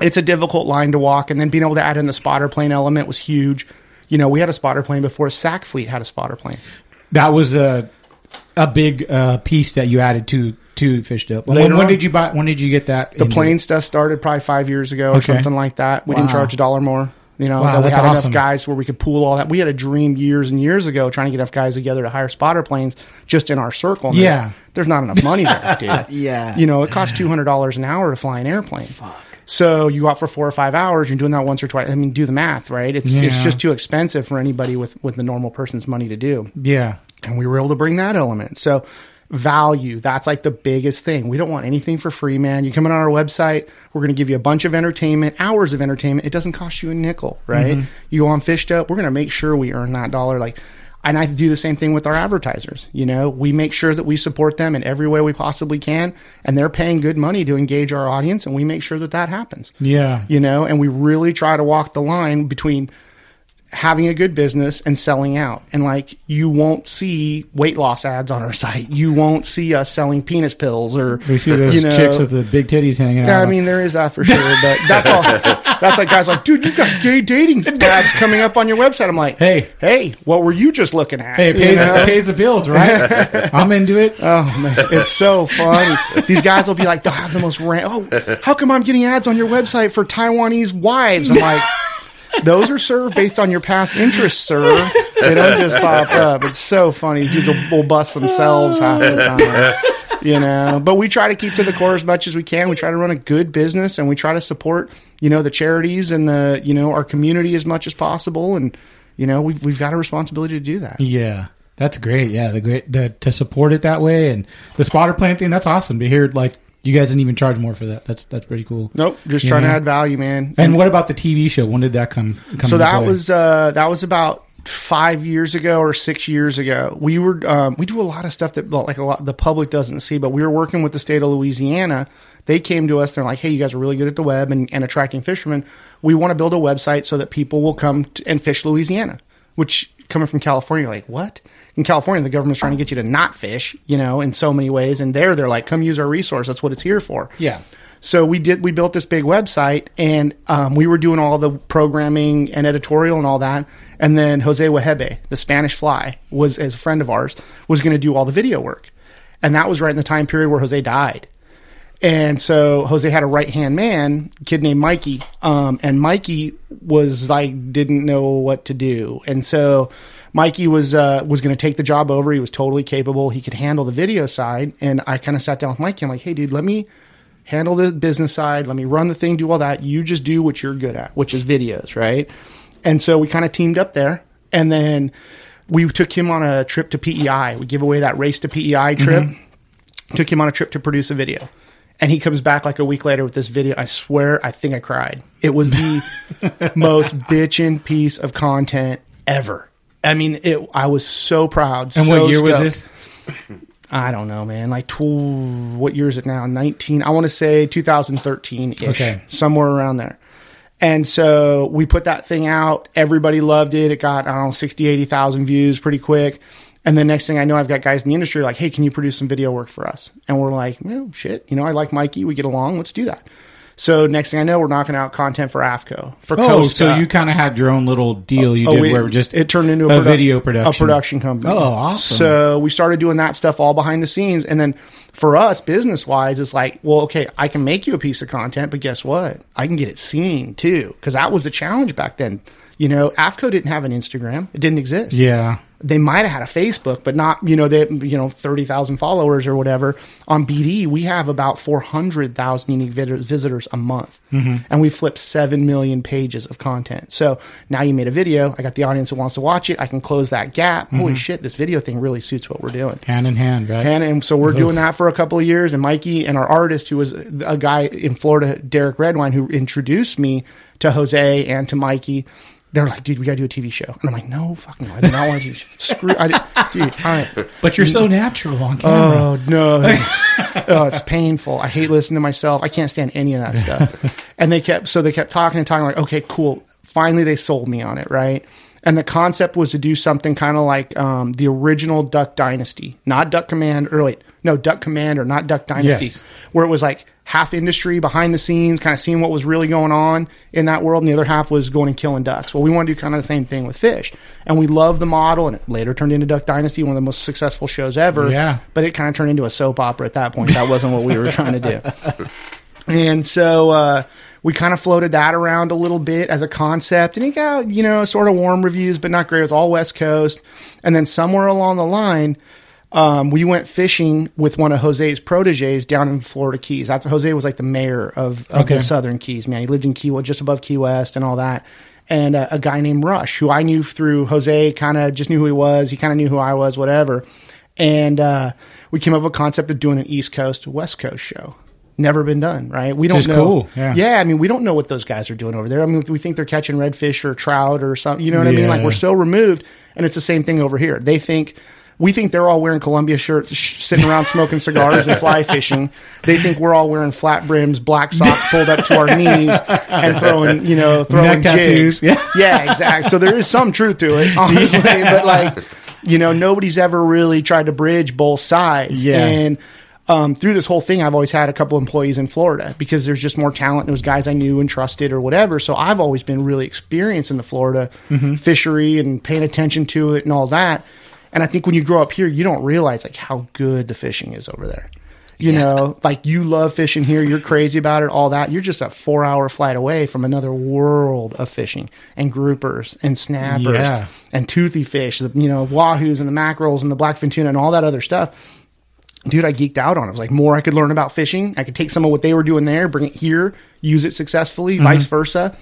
it's a difficult line to walk, and then being able to add in the spotter plane element was huge. You know, we had a spotter plane before Sac Fleet had a spotter plane. That was a a big uh, piece that you added to to fish dope. When, when did you buy? When did you get that? The plane stuff started probably five years ago or Okay. something like that. We didn't charge a dollar more. You know, Wow, that we had awesome. enough guys where we could pool all that. We had a dream years and years ago trying to get enough guys together to hire spotter planes just in our circle. There's- Yeah. There's, not enough money there, dude. Yeah. You know, it costs $200 an hour to fly an airplane. Fuck. So you go out for four or five hours, you're doing that once or twice. I mean, do the math, right? It's, it's just too expensive for anybody with, with the normal person's money to do Yeah. and we were able to bring that element. So value, that's like the biggest thing. We don't want anything for free, man. You come in on our website, we're going to give you a bunch of entertainment, hours of entertainment. It doesn't cost you a nickel, right? Mm-hmm. You go on Fish Dope, we're going to make sure we earn that dollar. Like, and I do the same thing with our advertisers. You know, we make sure that we support them in every way we possibly can, and they're paying good money to engage our audience, and we make sure that that happens Yeah. you know, and we really try to walk the line between having a good business and selling out. And like, you won't see weight loss ads on our site. You won't see us selling penis pills or We see those you know, chicks with the big titties hanging out. yeah. I mean, there is that for sure, but that's all. That's like guys like, dude, you got gay dating ads coming up on your website. I'm like, Hey. hey, what were you just looking at? hey, it You pays, know? it pays the bills, right? I'm into it. Oh man, it's so funny. These guys will be like, they'll have the most ran. Oh, how come I'm getting ads on your website for Taiwanese wives? I'm like, those are served based on your past interests, sir. They don't just pop up. It's so funny. Dudes will, will bust themselves half the time. You know, but we try to keep to the core as much as we can. We try to run a good business, and we try to support, you know, the charities and the, you know, our community as much as possible. And you know, we've we've got a responsibility to do that. Yeah, that's great. Yeah, the great the, to support it that way and the spotter plan thing. That's awesome to hear. Like you guys didn't even charge more for that. That's that's pretty cool. Nope, just You trying to add value, man. And what about the TV show? When did that come? come so that play? was uh, that was about five years ago or six years ago. We were um, we do a lot of stuff that like a lot the public doesn't see, but we were working with the state of Louisiana. They came to us. They're like, "Hey, you guys are really good at the web and, and attracting fishermen. We want to build a website so that people will come and fish Louisiana." Which coming from California, you're like what? In California, the government's trying to get you to not fish, you know, in so many ways. And there, they're like, "Come use our resource. That's what it's here for." yeah. So we did. We built this big website, and um, we were doing all the programming and editorial and all that. And then Jose Wejebe, the Spanish Fly, was as a friend of ours, was going to do all the video work, and that was right in the time period where Jose died. And so Jose had a right hand man, kid named Mikey, um, and Mikey was like didn't know what to do, and so Mikey was uh, was going to take the job over. He was totally capable. He could handle the video side, and I kind of sat down with Mikey. I'm like, hey, dude, let me handle the business side. Let me run the thing, do all that. You just do what you're good at, which is videos, right? And so we kind of teamed up there, and then we took him on a trip to PEI. We give away that race to PEI trip. Took him on a trip to produce a video. And he comes back like a week later with this video. I swear, I think I cried. It was the most bitchin' piece of content ever. I mean, it. I was so proud. And so what year was this? I don't know, man. Like, tw- what year is it now? 19. I want to say 2013 ish. Okay. Somewhere around there. And so we put that thing out. Everybody loved it. It got, I don't know, 60, 80,000 views pretty quick. And the next thing I know, I've got guys in the industry like, hey, can you produce some video work for us? And we're like, well, shit. You know, I like Mikey. We get along. Let's do that. So next thing I know, we're knocking out content for AFTCO. For Oh, Costa. so uh, you kind of had your own little deal you Oh, did we- where it just it turned into a, a produ- video production, a production company. Oh, awesome. So we started doing that stuff all behind the scenes, and then for us, business wise, it's like, well, okay, I can make you a piece of content, but guess what? I can get it seen too, because that was the challenge back then. You know, AFTCO didn't have an Instagram; it didn't exist. Yeah. They might have had a Facebook, but not you know they you know thirty thousand followers or whatever. On BD, we have about four hundred thousand unique visitors a month, mm-hmm. and we flip seven million pages of content. So now you made a video. I got the audience that wants to watch it. I can close that gap. Holy mm-hmm. shit, this video thing really suits what we're doing. Hand in hand, right? And, and so we're doing that for a couple of years. And Mikey and our artist, who was a guy in Florida, Derek Redwine, who introduced me to Jose and to Mikey, they're like, dude, we got to do a TV show. And I'm like, no, fuck no, I do not want to do Screw, I did, dude, all right. but you're so natural on camera. Oh no! oh, it's painful. I hate listening to myself. I can't stand any of that stuff. and they kept so they kept talking and talking like, okay, cool. Finally, they sold me on it, right? And the concept was to do something kind of like um, the original Duck Dynasty, not Duck Command, or wait, no, Duck Commander, not Duck Dynasty, Yes. where it was like half industry behind the scenes, kind of seeing what was really going on in that world, and the other half was going and killing ducks. Well, we want to do kind of the same thing with fish, and we love the model, and it later turned into Duck Dynasty, one of the most successful shows ever. Yeah. but it kind of turned into a soap opera at that point. That wasn't what we were trying to do. And so uh, we kind of floated that around a little bit as a concept, and it got you know sort of warm reviews, but not great. It was all West Coast, and then somewhere along the line, um, we went fishing with one of Jose's proteges down in Florida Keys. That's Jose was like the mayor of, of Okay. the Southern Keys. Man, he lived in Key, West, just above Key West, and all that. And uh, a guy named Rush, who I knew through Jose, kind of just knew who he was. He kind of knew who I was, whatever. And uh, we came up with a concept of doing an East Coast West Coast show. Never been done, right? We don't Just know. cool, yeah. yeah, I mean, we don't know what those guys are doing over there. I mean, we think they're catching redfish or trout or something. You know what I mean? Like we're so removed, and it's the same thing over here. They think we think they're all wearing Columbia shirts, sh- sitting around smoking cigars and fly fishing. They think we're all wearing flat brims, black socks pulled up to our knees, and throwing you know throwing Neck tattoos. jigs. Yeah, yeah, exactly. So there is some truth to it, honestly, but like you know, nobody's ever really tried to bridge both sides. Yeah. and um, through this whole thing, I've always had a couple employees in Florida because there's just more talent. And it was guys I knew and trusted or whatever. So I've always been really experienced in the Florida fishery and paying attention to it and all that. And I think when you grow up here, you don't realize like how good the fishing is over there. You know, like you love fishing here, you're crazy about it, all that. You're just a four hour flight away from another world of fishing and groupers and snappers Yeah. and toothy fish, the you know, wahoos and the mackerels and the blackfin tuna and all that other stuff dude, I geeked out on it. It was like more I could learn about fishing. I could take some of what they were doing there, bring it here, use it successfully, mm-hmm. vice versa.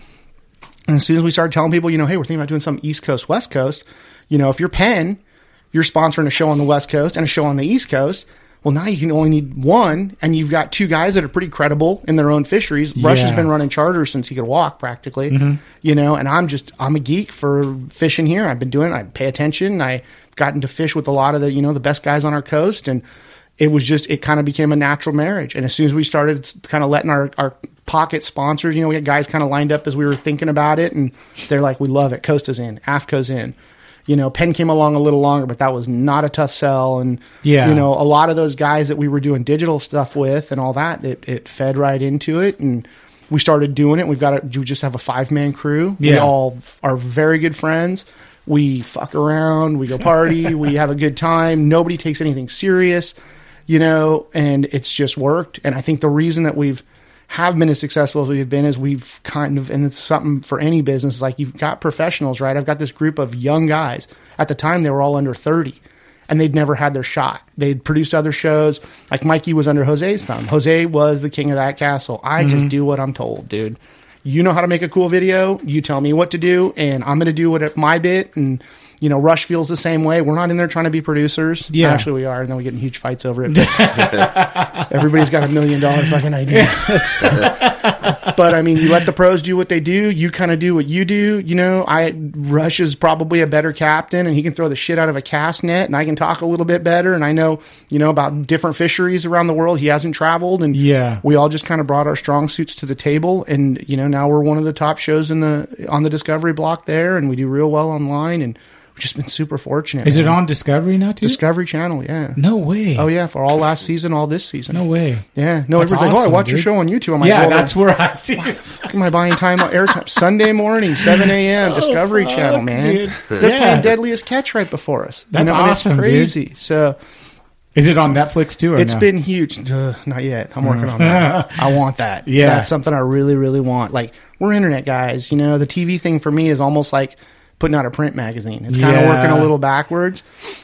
And as soon as we started telling people, you know, hey, we're thinking about doing some East Coast, West Coast, you know, if you're Penn, you're sponsoring a show on the West Coast and a show on the East Coast. Well, now you can only need one, and you've got two guys that are pretty credible in their own fisheries. Rush has been running charters since he could walk, practically. Mm-hmm. You know, and I'm just I'm a geek for fishing here. I've been doing. it. I pay attention. I've gotten to fish with a lot of the you know the best guys on our coast, and it was just it kind of became a natural marriage. And as soon as we started kind of letting our our pocket sponsors, you know, we had guys kind of lined up as we were thinking about it, and they're like, "We love it. Costa's in, AFTCO's in." You know, Penn came along a little longer, but that was not a tough sell. And Yeah. you know, a lot of those guys that we were doing digital stuff with and all that, it, it fed right into it, and we started doing it. We've got a, we just have a five man crew. We all are very good friends. We fuck around, we go party, we have a good time. Nobody takes anything serious, you know, and it's just worked. And I think the reason that we've have been as successful as we've been is we've kind of and it's something for any business like you've got professionals right? I've got this group of young guys. At the time they were all under 30 and they'd never had their shot. They'd produced other shows. Like mikey was under jose's thumb. Jose was the king of that castle. I just mm-hmm. do what i'm told dude. You know how to make a cool video. You tell me what to do and i'm going to do what my bit and You know, Rush feels the same way. We're not in there trying to be producers. Yeah. Actually, we are, and then we get in huge fights over it. Everybody's got a million dollar fucking idea. but I mean, you let the pros do what they do. You kind of do what you do. You know, I Rush is probably a better captain, and he can throw the shit out of a cast net, and I can talk a little bit better. And I know, you know, about different fisheries around the world. He hasn't traveled, and Yeah. we all just kind of brought our strong suits to the table. And you know, now we're one of the top shows in the on the Discovery block there, and we do real well online, and we've just been super fortunate. Is it on Discovery now too? Discovery Channel? Yeah. no way. Oh yeah, for all last season, all this season. No way. Yeah, no, That's everybody's like, "Oh, I awesome, watch your show on YouTube." I'm like, yeah, well, that's where I see it. am I buying time on airtime? Sunday morning, 7 a.m. Discovery Oh, fuck, Channel, man. dude. They're Yeah. playing Deadliest Catch right before us. You That's know, and it's awesome, dude. So Is it on Netflix too? Or it's no? been huge. Uh, not yet. I'm working on that. I want that. Yeah. That's something I really, really want. Like, we're internet guys. You know, the TV thing for me is almost like putting out a print magazine. It's kind of Yeah. working a little backwards,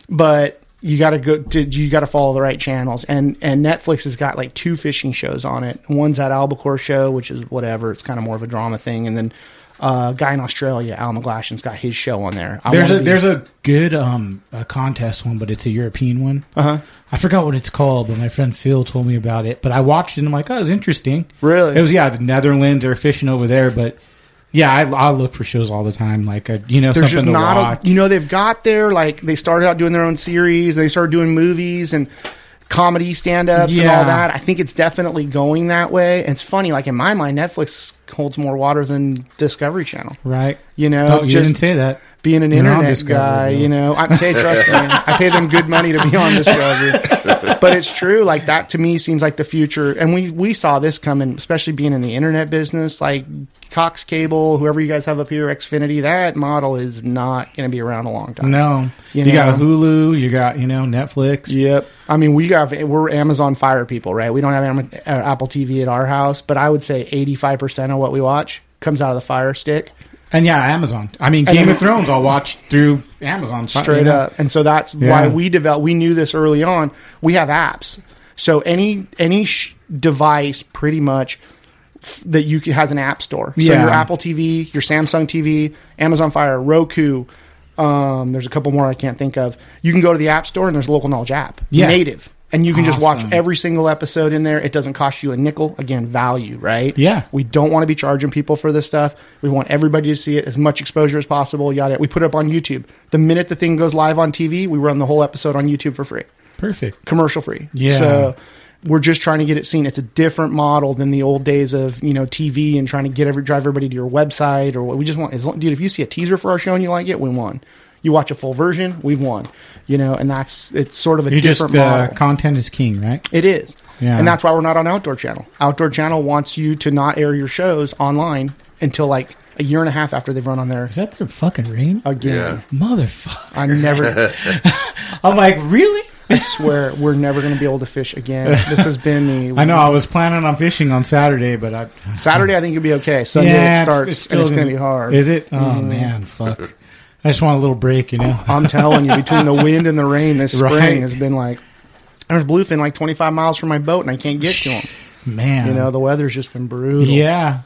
but you got to go to, you got to follow the right channels. And, and Netflix has got like two fishing shows on it. One's that Albacore show, which is whatever. It's kind of more of a drama thing. And then, uh, a guy in Australia, Al McGlashan's got his show on there. I There's a be- there's a good um a contest one, but it's a European one. Uh Uh-huh. I forgot what it's called, but my friend Phil told me about it. But I watched it and I'm like, oh, it's interesting. Really? It was yeah, the Netherlands. They're fishing over there, but yeah, I, I look for shows all the time. Like a, you know, there's just something to not watch. a, you know they've got their like they started out doing their own series they started doing movies and comedy stand-ups and all that i think it's definitely going that way and it's funny like in my mind netflix holds more water than discovery channel right? you know Oh, you just didn't say that. Being an You're internet Discovery, guy you know i say trust me i pay them good money to be on discovery but it's true like that to me seems like the future and we we saw this coming especially being in the internet business like cox cable whoever you guys have up here xfinity that model is not going to be around a long time No, You you, got? Hulu. You got you know Netflix. Yep. I mean, we got we're Amazon Fire people, right? We don't have Am- uh, Apple TV at our house, but I would say eighty five percent of what we watch comes out of the Fire Stick, And yeah, Amazon. I mean, Game of Thrones. I'll watch through Amazon straight you know? up. And so that's Yeah. why we develop. We knew this early on. We have apps, so any any sh- device pretty much f- that you can, has an app store. So Yeah. your Apple TV, your Samsung TV, Amazon Fire, Roku. Um, there's a couple more I can't think of. You can go to the App Store and there's a local knowledge app, Yeah. native, and you can just watch every single episode in there. It doesn't cost you a nickel. Again, value, right? Yeah. We don't want to be charging people for this stuff. We want everybody to see it as much exposure as possible. Yada. We put it up on YouTube. The minute the thing goes live on TV, we run the whole episode on YouTube for free Perfect. commercial free. Yeah. So we're just trying to get it seen. It's a different model than the old days of you know TV and trying to get every drive everybody to your website or what we just want. As long, dude, if you see a teaser for our show and you like it, we won. You watch a full version, we've won. You know, and that's it's sort of a You just different uh, model. content is king, right? It is. Yeah. And that's why we're not on Outdoor Channel. Outdoor Channel wants you to not air your shows online until like a year and a half after they've run on there Is that their fucking rain? again. Motherfucker. I never I'm like, really? I swear we're never going to be able to fish again. This has been the I know. I was planning on fishing on Saturday, but I Saturday I think you'll be okay. Sunday Yeah, it starts it's and still it's going gonna- to be hard. Is it? Oh man, fuck. I just want a little break, you know. I'm telling you, between the wind and the rain, this spring Right. has been like there's bluefin like 25 miles from my boat and I can't get to them. Man, You know, the weather's just been brutal. yeah,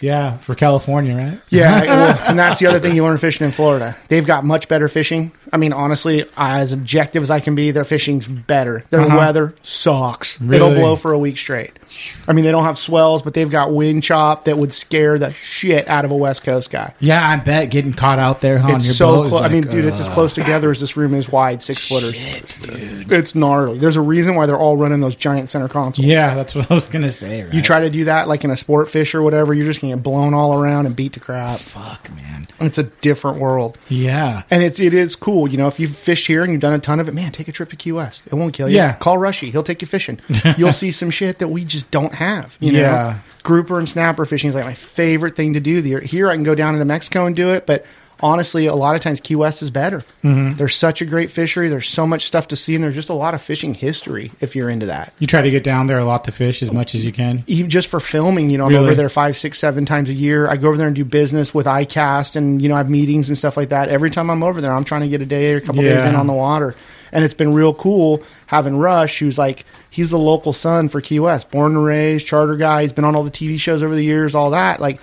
yeah, for California, right? Yeah, well, and that's the other thing you learn fishing in Florida. They've got much better fishing. I mean, honestly, as objective as I can be, their fishing's better. Their Uh-huh. weather sucks. It'll blow for a week straight. I mean, they don't have swells, but they've got wind chop that would scare the shit out of a West Coast guy. Yeah, I bet getting caught out there huh, on It's your so close. I mean, like, dude, it's as uh, close together as this room is wide, six footers. dude. It's gnarly. There's a reason why they're all running those giant center consoles. Yeah, that's what I was gonna say. Right? You try to do that like in a sport fish or whatever, you're just gonna get blown all around and beat to crap. Fuck, man. It's a different world. Yeah, And it's it is cool, you know. If you've fished here and you've done a ton of it, man, take a trip to Key West. It won't kill you. Yeah. call Rushy. He'll take you fishing. You'll see some shit that we just don't have. You know, Yeah. grouper and snapper fishing is like my favorite thing to do. The- Here, I can go down into Mexico and do it, but honestly, a lot of times Key West is better. Mm-hmm. There's such a great fishery. There's so much stuff to see, and there's just a lot of fishing history if you're into that. you try to get down there a lot to fish as much as you can. even just for filming, you know, I'm over there five, six, seven times a year. I go over there and do business with iCast and, you know, I have meetings and stuff like that. Every time I'm over there, I'm trying to get a day or a couple days in on the water. And it's been real cool having Rush, who's like, he's the local son for Key West, born and raised, charter guy. He's been on all the TV shows over the years, all that. Like,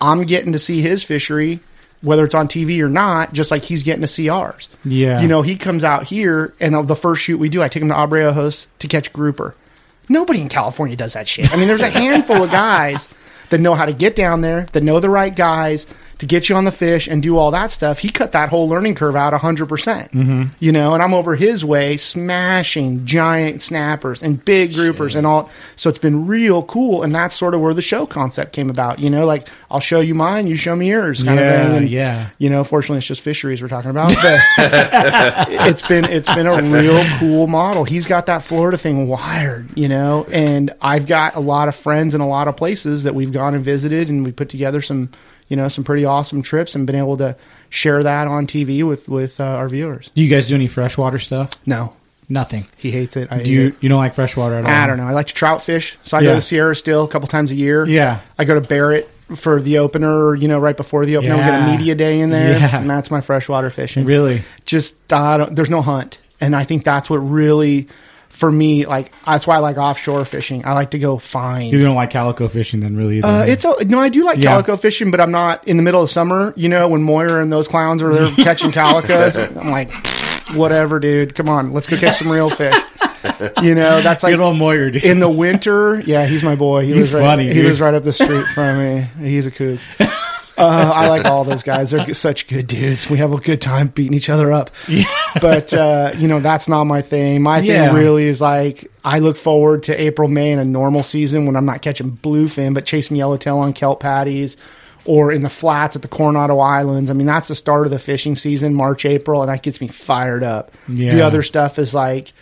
I'm getting to see his fishery whether it's on TV or not, just like he's getting to see ours. Yeah. You know, he comes out here, and the first shoot we do, I take him to Abre Ojos to catch grouper. Nobody in California does that shit. I mean, there's a handful of guys that know how to get down there, that know the right guys to get you on the fish and do all that stuff. He cut that whole learning curve out 100%. percent mm-hmm. You know, and I'm over his way smashing giant snappers and big groupers and all. So it's been real cool. And that's sort of where the show concept came about. You know, like I'll show you mine, you show me yours kind Yeah, of thing. And, yeah. You know, fortunately, it's just fisheries we're talking about. But it's been it's been a real cool model. He's got that Florida thing wired, you know, and I've got a lot of friends in a lot of places that we've gone and visited, and we put together some, you know, some pretty awesome trips, and been able to share that on TV with with uh, our viewers. Do you guys do any freshwater stuff? No, Nothing. he hates it. I do you, it. you don't like freshwater at all? I don't know. I like to trout fish, so I go Yeah. to Sierra still a couple times a year. Yeah. I go to Barrett for the opener, you know, right before the opener. We get a media day in there, Yeah. and that's my freshwater fishing. Really? just I don't, there's no hunt, and I think that's what really, for me, like that's why I like offshore fishing. I like to go find. You don't like calico fishing then, really? Uh, it's a, no, I do like Yeah. calico fishing, but I'm not in the middle of summer. You know, when Moyer and those clowns are there catching calicos, I'm like, whatever, dude. Come on, let's go catch some real fish. You know, that's like good old Moyer, dude. in the winter. Yeah, he's my boy. He He's lives right, funny, He dude. lives right up the street from me. He's a kook. Uh, I like all those guys. They're such good dudes. We have a good time beating each other up. But uh, you know, that's not my thing. My thing Yeah. really is like I look forward to April, May, in a normal season when I'm not catching bluefin, but chasing yellowtail on kelp patties. Or in the flats at the Coronado Islands. I mean, that's the start of the fishing season, March, April, and that gets me fired up. The other stuff is like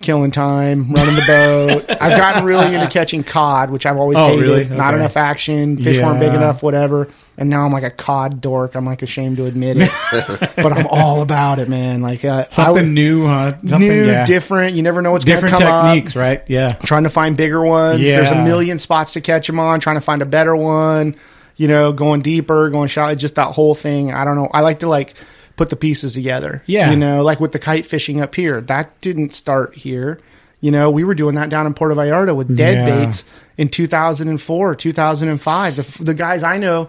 killing time, running the boat. I've gotten really into catching cod, which I've always Oh, hated. really? Not enough action. Fish weren't big enough, whatever. And now I'm like a cod dork. I'm like ashamed to admit it, but I'm all about it, man. Like uh, Something would- new, huh? Something, new, yeah. different. You never know what's different going to come techniques, up. right? Yeah. Trying to find bigger ones. Yeah. There's a million spots to catch them on. Trying to find a better one. You know, going deeper, going shallow. Just that whole thing. I don't know. I like to like put the pieces together. Yeah. You know, like with the kite fishing up here. That didn't start here. You know, we were doing that down in Puerto Vallarta with dead Yeah. baits in 2004, 2005. The, the guys I know,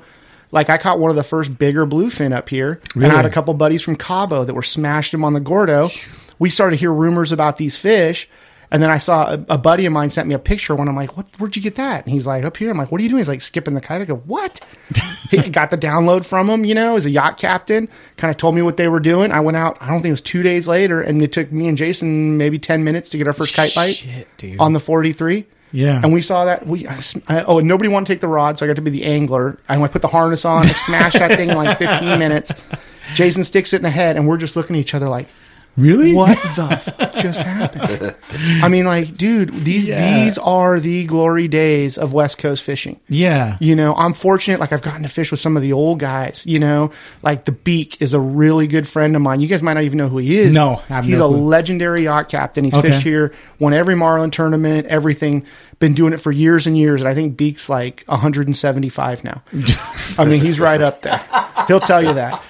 like I caught one of the first bigger bluefin up here, and I had a couple buddies from Cabo that were smashed them on the Gordo. We started to hear rumors about these fish. And then I saw a, a buddy of mine sent me a picture when I'm like, what, where'd you get that? And he's like, up here. I'm like, what are you doing? He's like, skipping the kite. I go, what? he got the download from him, you know, as a yacht captain, kind of told me what they were doing. I went out, I don't think it was two days later, and it took me and Jason maybe 10 minutes to get our first kite bite Shit, dude. on the 43. Yeah. And we saw that. We I, I- oh, and nobody wanted to take the rod, so I got to be the angler. And I put the harness on, I smashed that thing in like 15 minutes. Jason sticks it in the head, and we're just looking at each other like, really? what the fuck just happened? I mean, like, dude, these Yeah. these are the glory days of West Coast fishing. Yeah. You know, I'm fortunate. Like, I've gotten to fish with some of the old guys. You know, like the Beak is a really good friend of mine. You guys might not even know who he is. No, he's no a legendary yacht captain. He's Okay. fished here, won every Marlin tournament, everything. Been doing it for years and years. And I think Beak's like 175 now. I mean, he's right up there. He'll tell you that.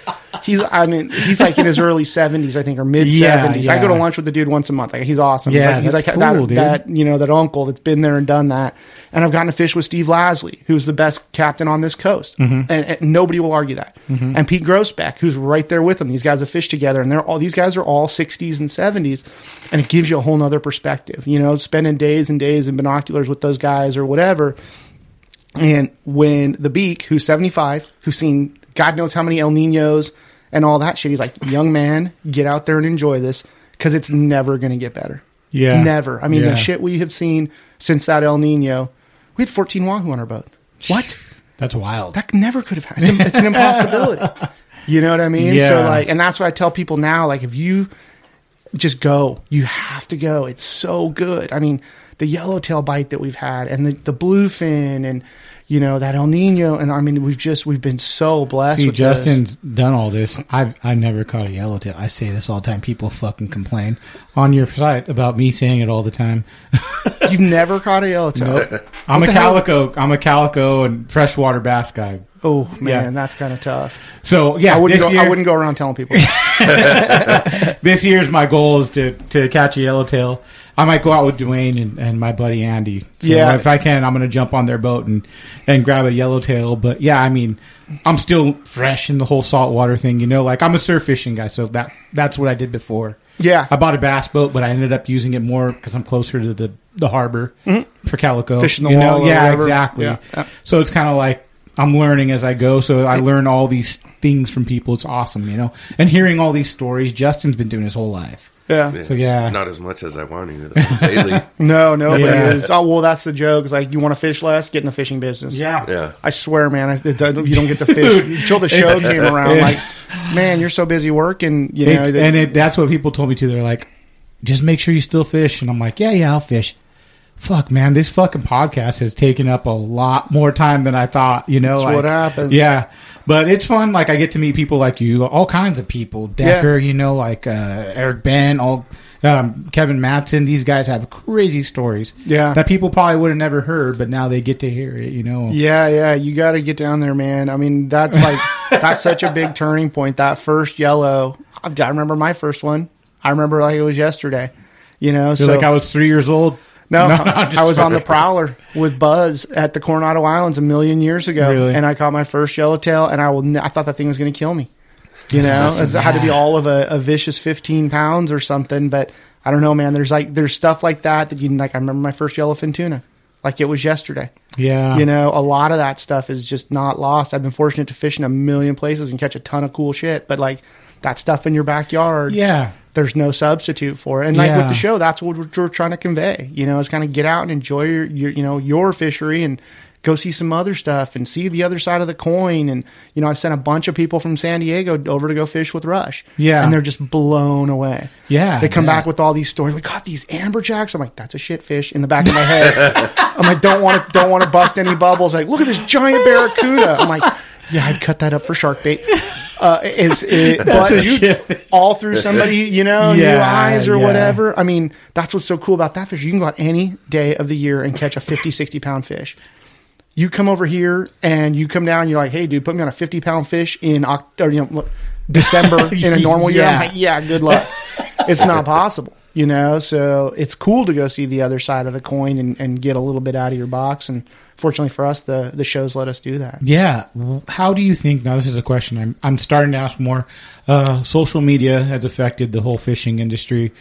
He's, I mean, he's like in his early 70s, I think, or mid 70s. Yeah, I go to lunch with the dude once a month. Like, he's awesome. Yeah, he's like, he's like cool, that, that, you know, that uncle that's been there and done that. And I've gotten to fish with Steve Lasley, who's the best captain on this coast. Mm-hmm. And, and nobody will argue that. And Pete Grossbeck, who's right there with him. These guys have fished together and they're all, these guys are all 60s and 70s. And it gives you a whole nother perspective, you know, spending days and days in binoculars with those guys or whatever. And when the Beak, who's 75, who's seen God knows how many El Ninos and all that shit, he's like, young man, get out there and enjoy this because it's never going to get better. Yeah. Never. I mean, Yeah. the shit we have seen since that El Nino, we had 14 wahoo on our boat. What? That's wild. That never could have happened. It's, it's an impossibility. You know what I mean? Yeah. So, like, and that's what I tell people now. Like, if you just go, you have to go. It's so good. I mean, the yellowtail bite that we've had and the, the bluefin and, you know, that El Nino. And I mean, we've just, we've been so blessed See, with this. Justin's done all this. I've I've never caught a yellowtail. I say this all the time. People fucking complain on your site about me saying it all the time. You've never caught a yellowtail. I'm What a the hell? calico. I'm a calico and freshwater bass guy. Oh, man, Yeah. that's kind of tough. So yeah, I wouldn't go, year, I wouldn't go around telling people. this year's my goal is to to catch a yellowtail. I might go out with Dwayne and, and my buddy Andy. So Yeah. if I can, I'm going to jump on their boat and and grab a yellowtail. But yeah, I mean, I'm still fresh in the whole saltwater thing. You know, like I'm a surf fishing guy, so that that's what I did before. Yeah. I bought a bass boat, but I ended up using it more because I'm closer to the the harbor for calico. Mm-hmm. Fishing the you know? wall or yeah, exactly. Yeah. So it's kind of like I'm learning as I go. So I learn all these things from people. It's awesome, you know. And hearing all these stories, Justin's been doing his whole life. Yeah. So, yeah. not as much as I want to though, lately. No, nobody Yeah. is. Oh well, that's the joke. It's like you want to fish less, get in the fishing business. Yeah, yeah. I swear, man, I, it you don't get to fish until the show came around. Like, man, you're so busy working. You know, It's, that- and it, that's what people told me too. They're like, just make sure you still fish. And I'm like, yeah, yeah, I'll fish. Fuck, man, this fucking podcast has taken up a lot more time than I thought. You know, That's like- what happens. Yeah, but it's fun. Like I get to meet people like you, all kinds of people. Decker, you know, like uh, Eric Ben, all um, Kevin Matson. These guys have crazy stories. Yeah. that people probably would have never heard, but now they get to hear it. You know. Yeah, yeah, you got to get down there, man. I mean, that's like that's such a big turning point. That first yellow, I I remember my first one. I remember like it was yesterday. You know, so like I was three years old. No, no, I'm I was on the prowler with Buzz at the Coronado Islands a million years ago, Really? and I caught my first yellowtail, and I will. I thought that thing was going to kill me. You That's know, awesome. it had to be all of a, a vicious fifteen pounds or something. But I don't know, man. There's like there's stuff like that that you like. I remember my first yellowfin tuna, like it was yesterday. Yeah, You know, a lot of that stuff is just not lost. I've been fortunate to fish in a million places and catch a ton of cool shit, but like that stuff in your backyard, yeah. There's no substitute for it. And like with the show, that's what we're, we're trying to convey. You know, is kind of get out and enjoy your, your, you know, your fishery and go see some other stuff and see the other side of the coin. And you know, I sent a bunch of people from San Diego over to go fish with Rush. Yeah. and they're just blown away. Yeah, they come yeah. back with all these stories. We got these amberjacks. I'm like, that's a shit fish in the back of my head. I'm like, don't want to, don't want to bust any bubbles. Like, look at this giant barracuda. I'm like, yeah, I'd cut that up for shark bait. Uh, it's, it, but you, all through somebody, you know, new eyes or yeah. whatever. I mean, that's what's so cool about that fish. You can go out any day of the year and catch a 50, 60 pound fish. You come over here and you come down. You're like, hey, dude, put me on a 50 pound fish in October, you know, December in a normal year. I'm Yeah. like, yeah, good luck. it's not possible, you know. So it's cool to go see the other side of the coin and, and get a little bit out of your box. And fortunately for us, the the shows let us do that. Yeah. How do you think? Now, this is a question I'm I'm starting to ask more. Uh, social media has affected the whole fishing industry.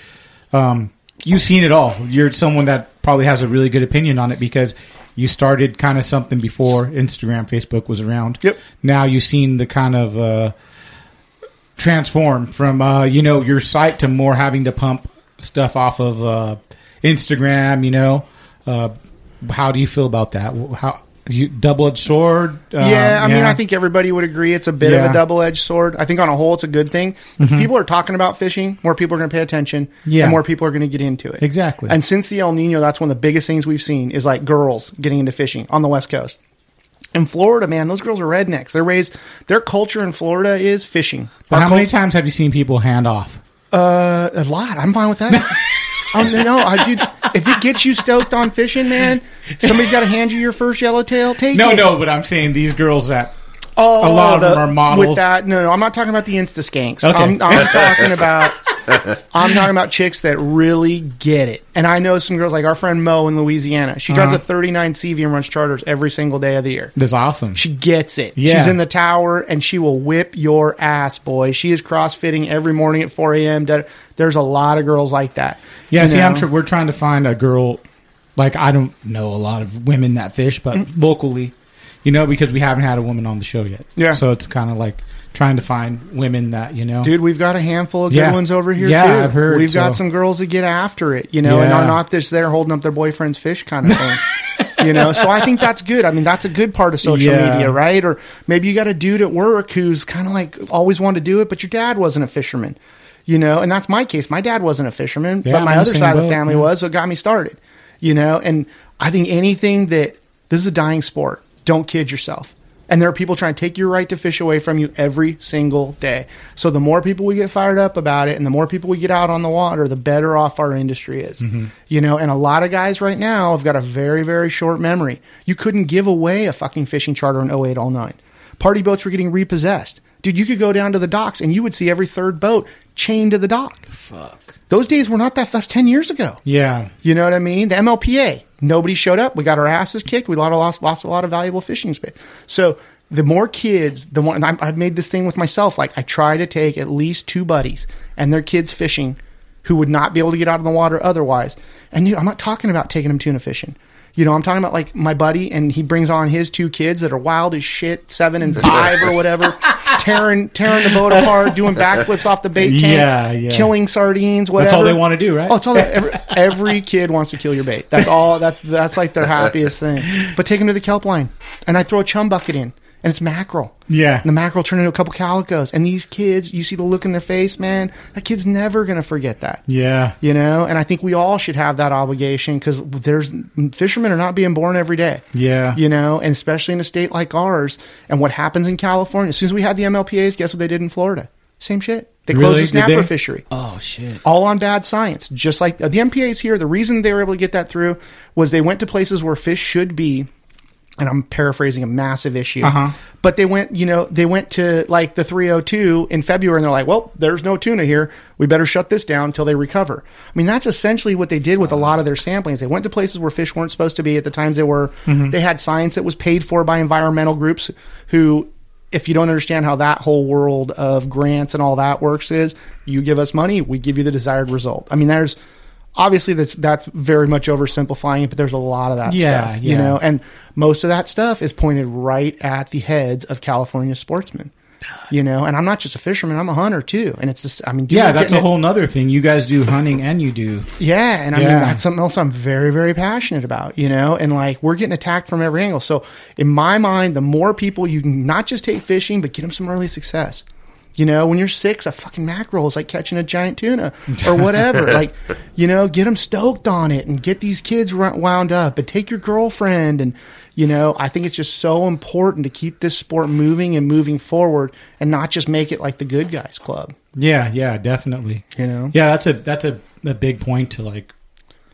Um, you've seen it all. You're someone that probably has a really good opinion on it because you started kind of something before Instagram, Facebook was around. Yep. Now you've seen the kind of uh, transform from uh, you know your site to more having to pump stuff off of uh, Instagram. You know, uh, how do you feel about that? How you double edged sword? Um, Yeah, I mean, I think everybody would agree it's a bit of Yeah. Mm-hmm. a double edged sword. I think on a whole, it's a good thing. If people are talking about fishing, more people are going to pay attention, Yeah. and more people are going to get into it. Exactly. And since the El Nino, that's one of the biggest things we've seen is like girls getting into fishing on the West Coast. In Florida, man, those girls are rednecks. They're raised. Their culture in Florida is fishing. But how cul- many times have you seen people hand off? Uh, a lot. I'm fine with that. um, no, I dude, if it gets you stoked on fishing, man, somebody's got to hand you your first yellowtail. Take No, it. no, but I'm saying these girls that Oh, A lot of them are models. With that, no, no, I'm not talking about the Insta skanks. Okay. I'm, I'm talking about I'm talking about chicks that really get it. And I know some girls like our friend Mo in Louisiana. She drives Uh-huh. a 39 CV and runs charters every single day of the year. that's awesome. She gets it. Yeah. She's in the tower and she will whip your ass, boy. She is crossfitting every morning at 4 a.m. There's a lot of girls like that. Yeah, You see, I'm tr- we're trying to find a girl. Like I don't know a lot of women that fish, but Mm. locally, you know, because we haven't had a woman on the show yet. Yeah. So it's kind of like trying to find women that you know. Dude, we've got a handful of good Yeah. ones over here Yeah, too. I've heard, We've got some girls that get after it, you know, and are not this there holding up their boyfriend's fish kind of thing. you know, so I think that's good. I mean, that's a good part of social Yeah. media, right? Or maybe you got a dude at work who's kind of like always wanted to do it, but your dad wasn't a fisherman. You know, and that's my case. My dad wasn't a fisherman, Yeah, but my I'm other side of the family yeah. was, so it got me started. You know, and I think anything that this is a dying sport. Don't kid yourself. And there are people trying to take your right to fish away from you every single day. So the more people we get fired up about it and the more people we get out on the water, the better off our industry is. Mm-hmm. You know, and a lot of guys right now have got a very, very short memory. You couldn't give away a fucking fishing charter in 08, 09. Party boats were getting repossessed. dude, you could go down to the docks and you would see every third boat chained to the dock. Fuck. Those days were not that fast 10 years ago. Yeah. You know what I mean? The MLPA, nobody showed up. We got our asses kicked. We lost, lost a lot of valuable fishing space. So the more kids, the more, and I'm- I've made this thing with myself. Like I try to take at least two buddies and their kids fishing who would not be able to get out of the water otherwise. And dude, I'm not talking about taking them tuna fishing. You know, I'm talking about like my buddy, and he brings on his two kids that are wild as shit, seven and five or whatever, tearing tearing the boat apart, doing backflips off the bait tank, Yeah, yeah. killing sardines, whatever. That's all they want to do, right? Oh, it's all that. Every, every kid wants to kill your bait. That's all. That's that's like their happiest thing. But take them to the kelp line, and I throw a chum bucket in, and it's mackerel. Yeah. And the mackerel turned into a couple calicos, and these kids, you see the look in their face, man. That kid's never gonna forget that. yeah. You know, and I think we all should have that obligation because there's fishermen are not being born every day. Yeah. You know, and especially in a state like ours, and what happens in California. As soon as we had the MLPA's, guess what they did in Florida? Same shit. They closed Really? the snapper fishery Oh shit. all on bad science. Just like uh, the MPA's here, the reason they were able to get that through was they went to places where fish should be. And I'm paraphrasing a massive issue. Uh-huh. But they went, you know, they went to like the 302 in February and they're like, well, there's no tuna here. We better shut this down until they recover. I mean, that's essentially what they did with a lot of their samplings. They went to places where fish weren't supposed to be at the times they were. They had science that was paid for by environmental groups who if you don't understand how that whole world of grants and all that works is you give us money we give you the desired result i mean there's obviously that's that's very much oversimplifying it but there's a lot of that Yeah, stuff you know and most of that stuff is pointed right at the heads of california sportsmen you know and i'm not just a fisherman i'm a hunter too and it's just i mean dude, Yeah, that's a it- whole nother thing. You guys do hunting and you do. yeah, and I mean that's something else I'm very, very passionate about, you know. And like we're getting attacked from every angle. So in my mind, the more people you can not just take fishing, but get them some early success. You know, when you're six, a fucking mackerel is like catching a giant tuna or whatever. like, you know, get them stoked on it and get these kids wound up and take your girlfriend. And, you know, I think it's just so important to keep this sport moving and moving forward and not just make it like the good guys club. Yeah, yeah, definitely. You know? Yeah, that's a that's a, a big point to like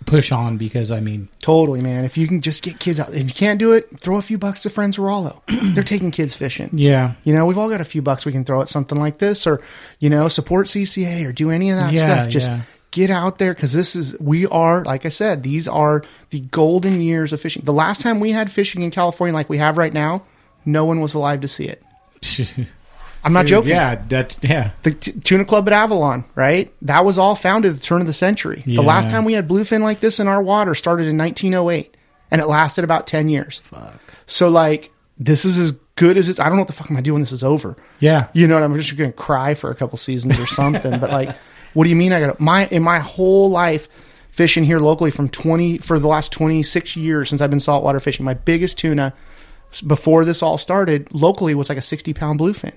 push on because I mean, Totally, man. If you can just get kids out, if you can't do it, throw a few bucks to Friends Rollo. They're taking kids fishing. yeah, You know, we've all got a few bucks we can throw at something like this, or you know, support CCA or do any of that Yeah, stuff. Just yeah. get out there because this is we are, like I said, these are the golden years of fishing. The last time we had fishing in California like we have right now, no one was alive to see it. I'm not Dude, joking. Yeah, that's yeah. The t- tuna club at Avalon, right? That was all founded at the turn of the century. Yeah. The last time we had bluefin like this in our water started in 1908, and it lasted about 10 years. Fuck. So, like, this is as good as it's. I don't know what the fuck am I doing. This is over. Yeah. You know what? I'm just going to cry for a couple seasons or something. but like, what do you mean? I got my in my whole life fishing here locally from 20 for the last 26 years since I've been saltwater fishing. My biggest tuna before this all started locally was like a 60 pound bluefin.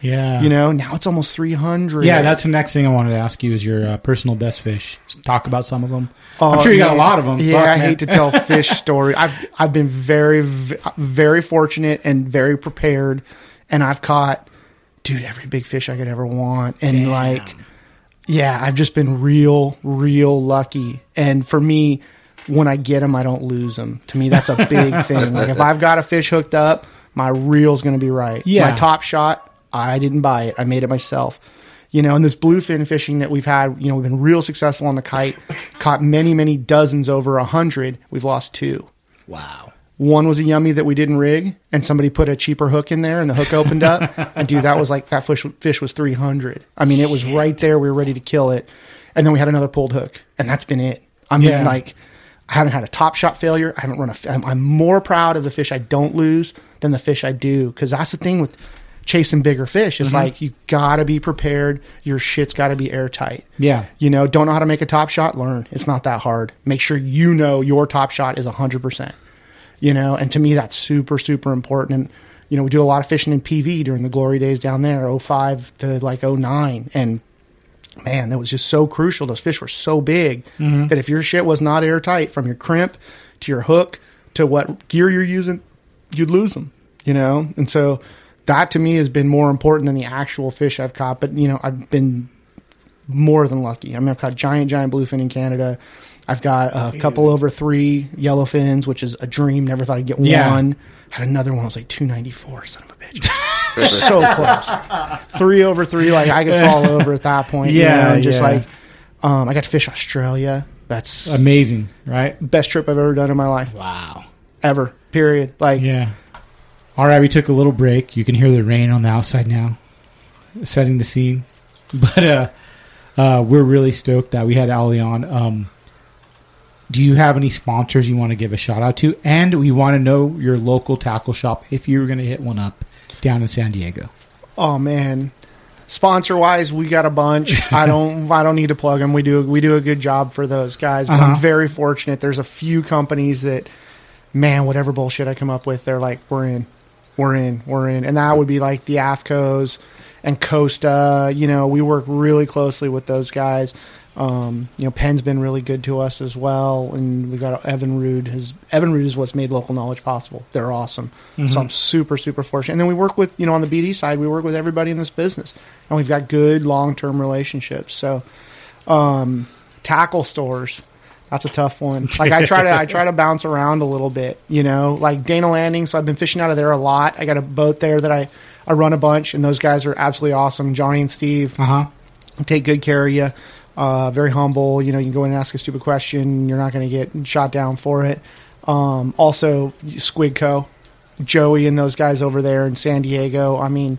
Yeah. You know, now it's almost 300. Yeah, that's the next thing I wanted to ask you is your uh, personal best fish. Talk about some of them. Oh, I'm sure you got a lot of them. Yeah, Fuck, I man. hate to tell fish story. I've I've been very very fortunate and very prepared, and I've caught, dude, every big fish I could ever want, and like, yeah, I've just been real, real lucky. And for me, when I get them, I don't lose them. To me, that's a big thing. Like if I've got a fish hooked up, my reel's going to be right. Yeah. my top shot, I didn't buy it. I made it myself. You know, and this bluefin fishing that we've had, you know, we've been real successful on the kite, caught many, many dozens over a hundred. We've lost two. Wow. One was a yummy that we didn't rig, and somebody put a cheaper hook in there, and the hook opened up. and dude, that was like that fish. Fish was three hundred. I mean, it was right there. We were ready to kill it, and then we had another pulled hook, and that's been it. I mean, Yeah. like, I haven't had a top shot failure. I haven't run a. I'm, I'm more proud of the fish I don't lose than the fish I do, because that's the thing with chasing bigger fish. Mm-hmm. It's like you gotta be prepared. Your shit's got to be airtight. Yeah. You know, don't know how to make a top shot? Learn. It's not that hard. Make sure you know your top shot is 100%. You know, and to me, that's super, super important. And, you know, we do a lot of fishing in PV during the glory days down there, 05 to like 09. And man, that was just so crucial. Those fish were so big that if your shit was not airtight from your crimp to your hook to what gear you're using, you'd lose them, you know? And so that to me has been more important than the actual fish I've caught. But, you know, I've been more than lucky. I mean, I've caught giant, giant bluefin in Canada. I've got a couple over three yellowfins, which is a dream. Never thought I'd get Yeah. one. Had another one. I was like two ninety four. Son of a bitch. so close. Three over three, like I could fall over at that point. you Yeah, know, just yeah. like um, I got to fish Australia. That's Amazing, right? best trip I've ever done in my life, Wow. ever. Period. Like Yeah. All right, we took a little break. You can hear the rain on the outside now, setting the scene. But uh, uh, we're really stoked that we had Ali on. Um, do you have any sponsors you want to give a shout out to? And we want to know your local tackle shop if you were going to hit one up down in San Diego. Oh man, sponsor wise, we got a bunch. I don't, I don't need to plug them. We do, we do a good job for those guys. But Uh-huh. I'm very fortunate. There's a few companies that, man, whatever bullshit I come up with, they're like, we're in, we're in, we're in, and that would be like the AFTCOs and Costa. You know, we work really closely with those guys. Um, you know, Penn's been really good to us as well, and we got Evinrude. His Evinrude is what's made local knowledge possible. They're awesome. So I'm super super fortunate. And then we work with you know on the BD side, we work with everybody in this business, and we've got good long term relationships. So, um, tackle stores. That's a tough one. Like I try to I try to bounce around a little bit, you know. Like Dana Landing, so I've been fishing out of there a lot. I got a boat there that I I run a bunch, and those guys are absolutely awesome. Johnny and Steve Uh huh. take good care of you. Uh, very humble. You know, you can go in and ask a stupid question. You're not going to get shot down for it. Um, also, Squidco, Joey, and those guys over there in San Diego. I mean,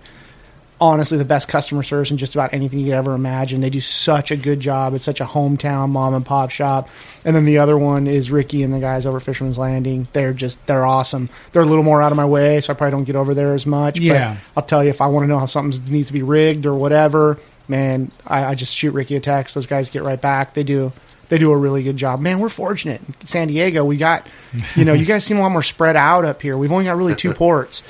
honestly, the best customer service in just about anything you could ever imagine. They do such a good job. It's such a hometown mom and pop shop. And then the other one is Ricky and the guys over Fisherman's Landing. They're just they're awesome. They're a little more out of my way, so I probably don't get over there as much. Yeah. But I'll tell you if I want to know how something needs to be rigged or whatever, man, I, I just shoot Ricky a text. Those guys get right back. They do they do a really good job. Man, we're fortunate. San Diego, we got you know, you guys seem a lot more spread out up here. We've only got really two ports.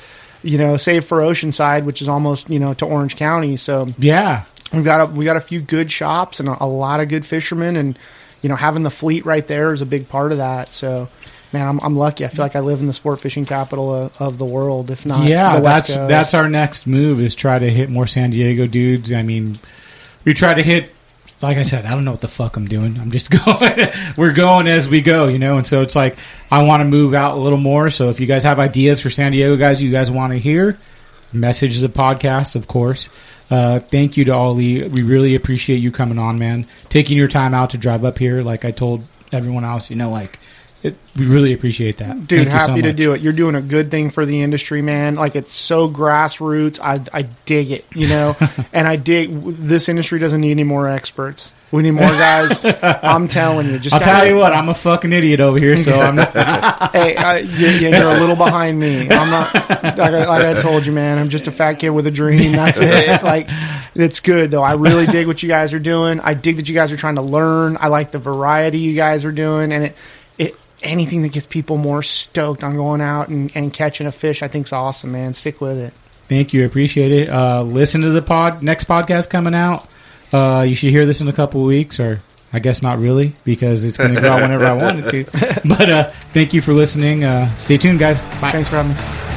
You know, save for Oceanside, which is almost, you know, to Orange County. So Yeah. we've got a, we got a few good shops and a, a lot of good fishermen and you know having the fleet right there is a big part of that so man i'm, I'm lucky i feel like i live in the sport fishing capital of, of the world if not yeah, that's Coast. that's our next move is try to hit more San Diego dudes. I mean, we try to hit. Like I said, I don't know what the fuck I'm doing. I'm just going. We're going as we go, you know. And so it's like I want to move out a little more. So if you guys have ideas for San Diego guys, you guys want to hear, message the podcast, of course. Uh, thank you to Ali. We really appreciate you coming on, man. Taking your time out to drive up here. Like I told everyone else, you know, like it, we really appreciate that, dude Thank you so happy to do it you're doing a good thing for the industry man like it's so grassroots i, I dig it you know and i dig this industry doesn't need any more experts we need more guys i'm telling you just I'll gotta- tell you what, I'm a fucking idiot over here, so I'm not. hey, uh, you, you're a little behind me. I'm not like I, like I told you, man. I'm just a fat kid with a dream. That's it. Like it's good though. I really dig what you guys are doing. I dig that you guys are trying to learn. I like the variety you guys are doing, and it anything that gets people more stoked on going out and, and catching a fish. I think's awesome, man. Stick with it. Thank you, I appreciate it. Uh, listen to the pod next podcast coming out. Uh, you should hear this in a couple of weeks, or I guess not really, because it's going to go out whenever I want it to. But uh, thank you for listening. Uh, stay tuned, guys. Bye. Thanks for having me.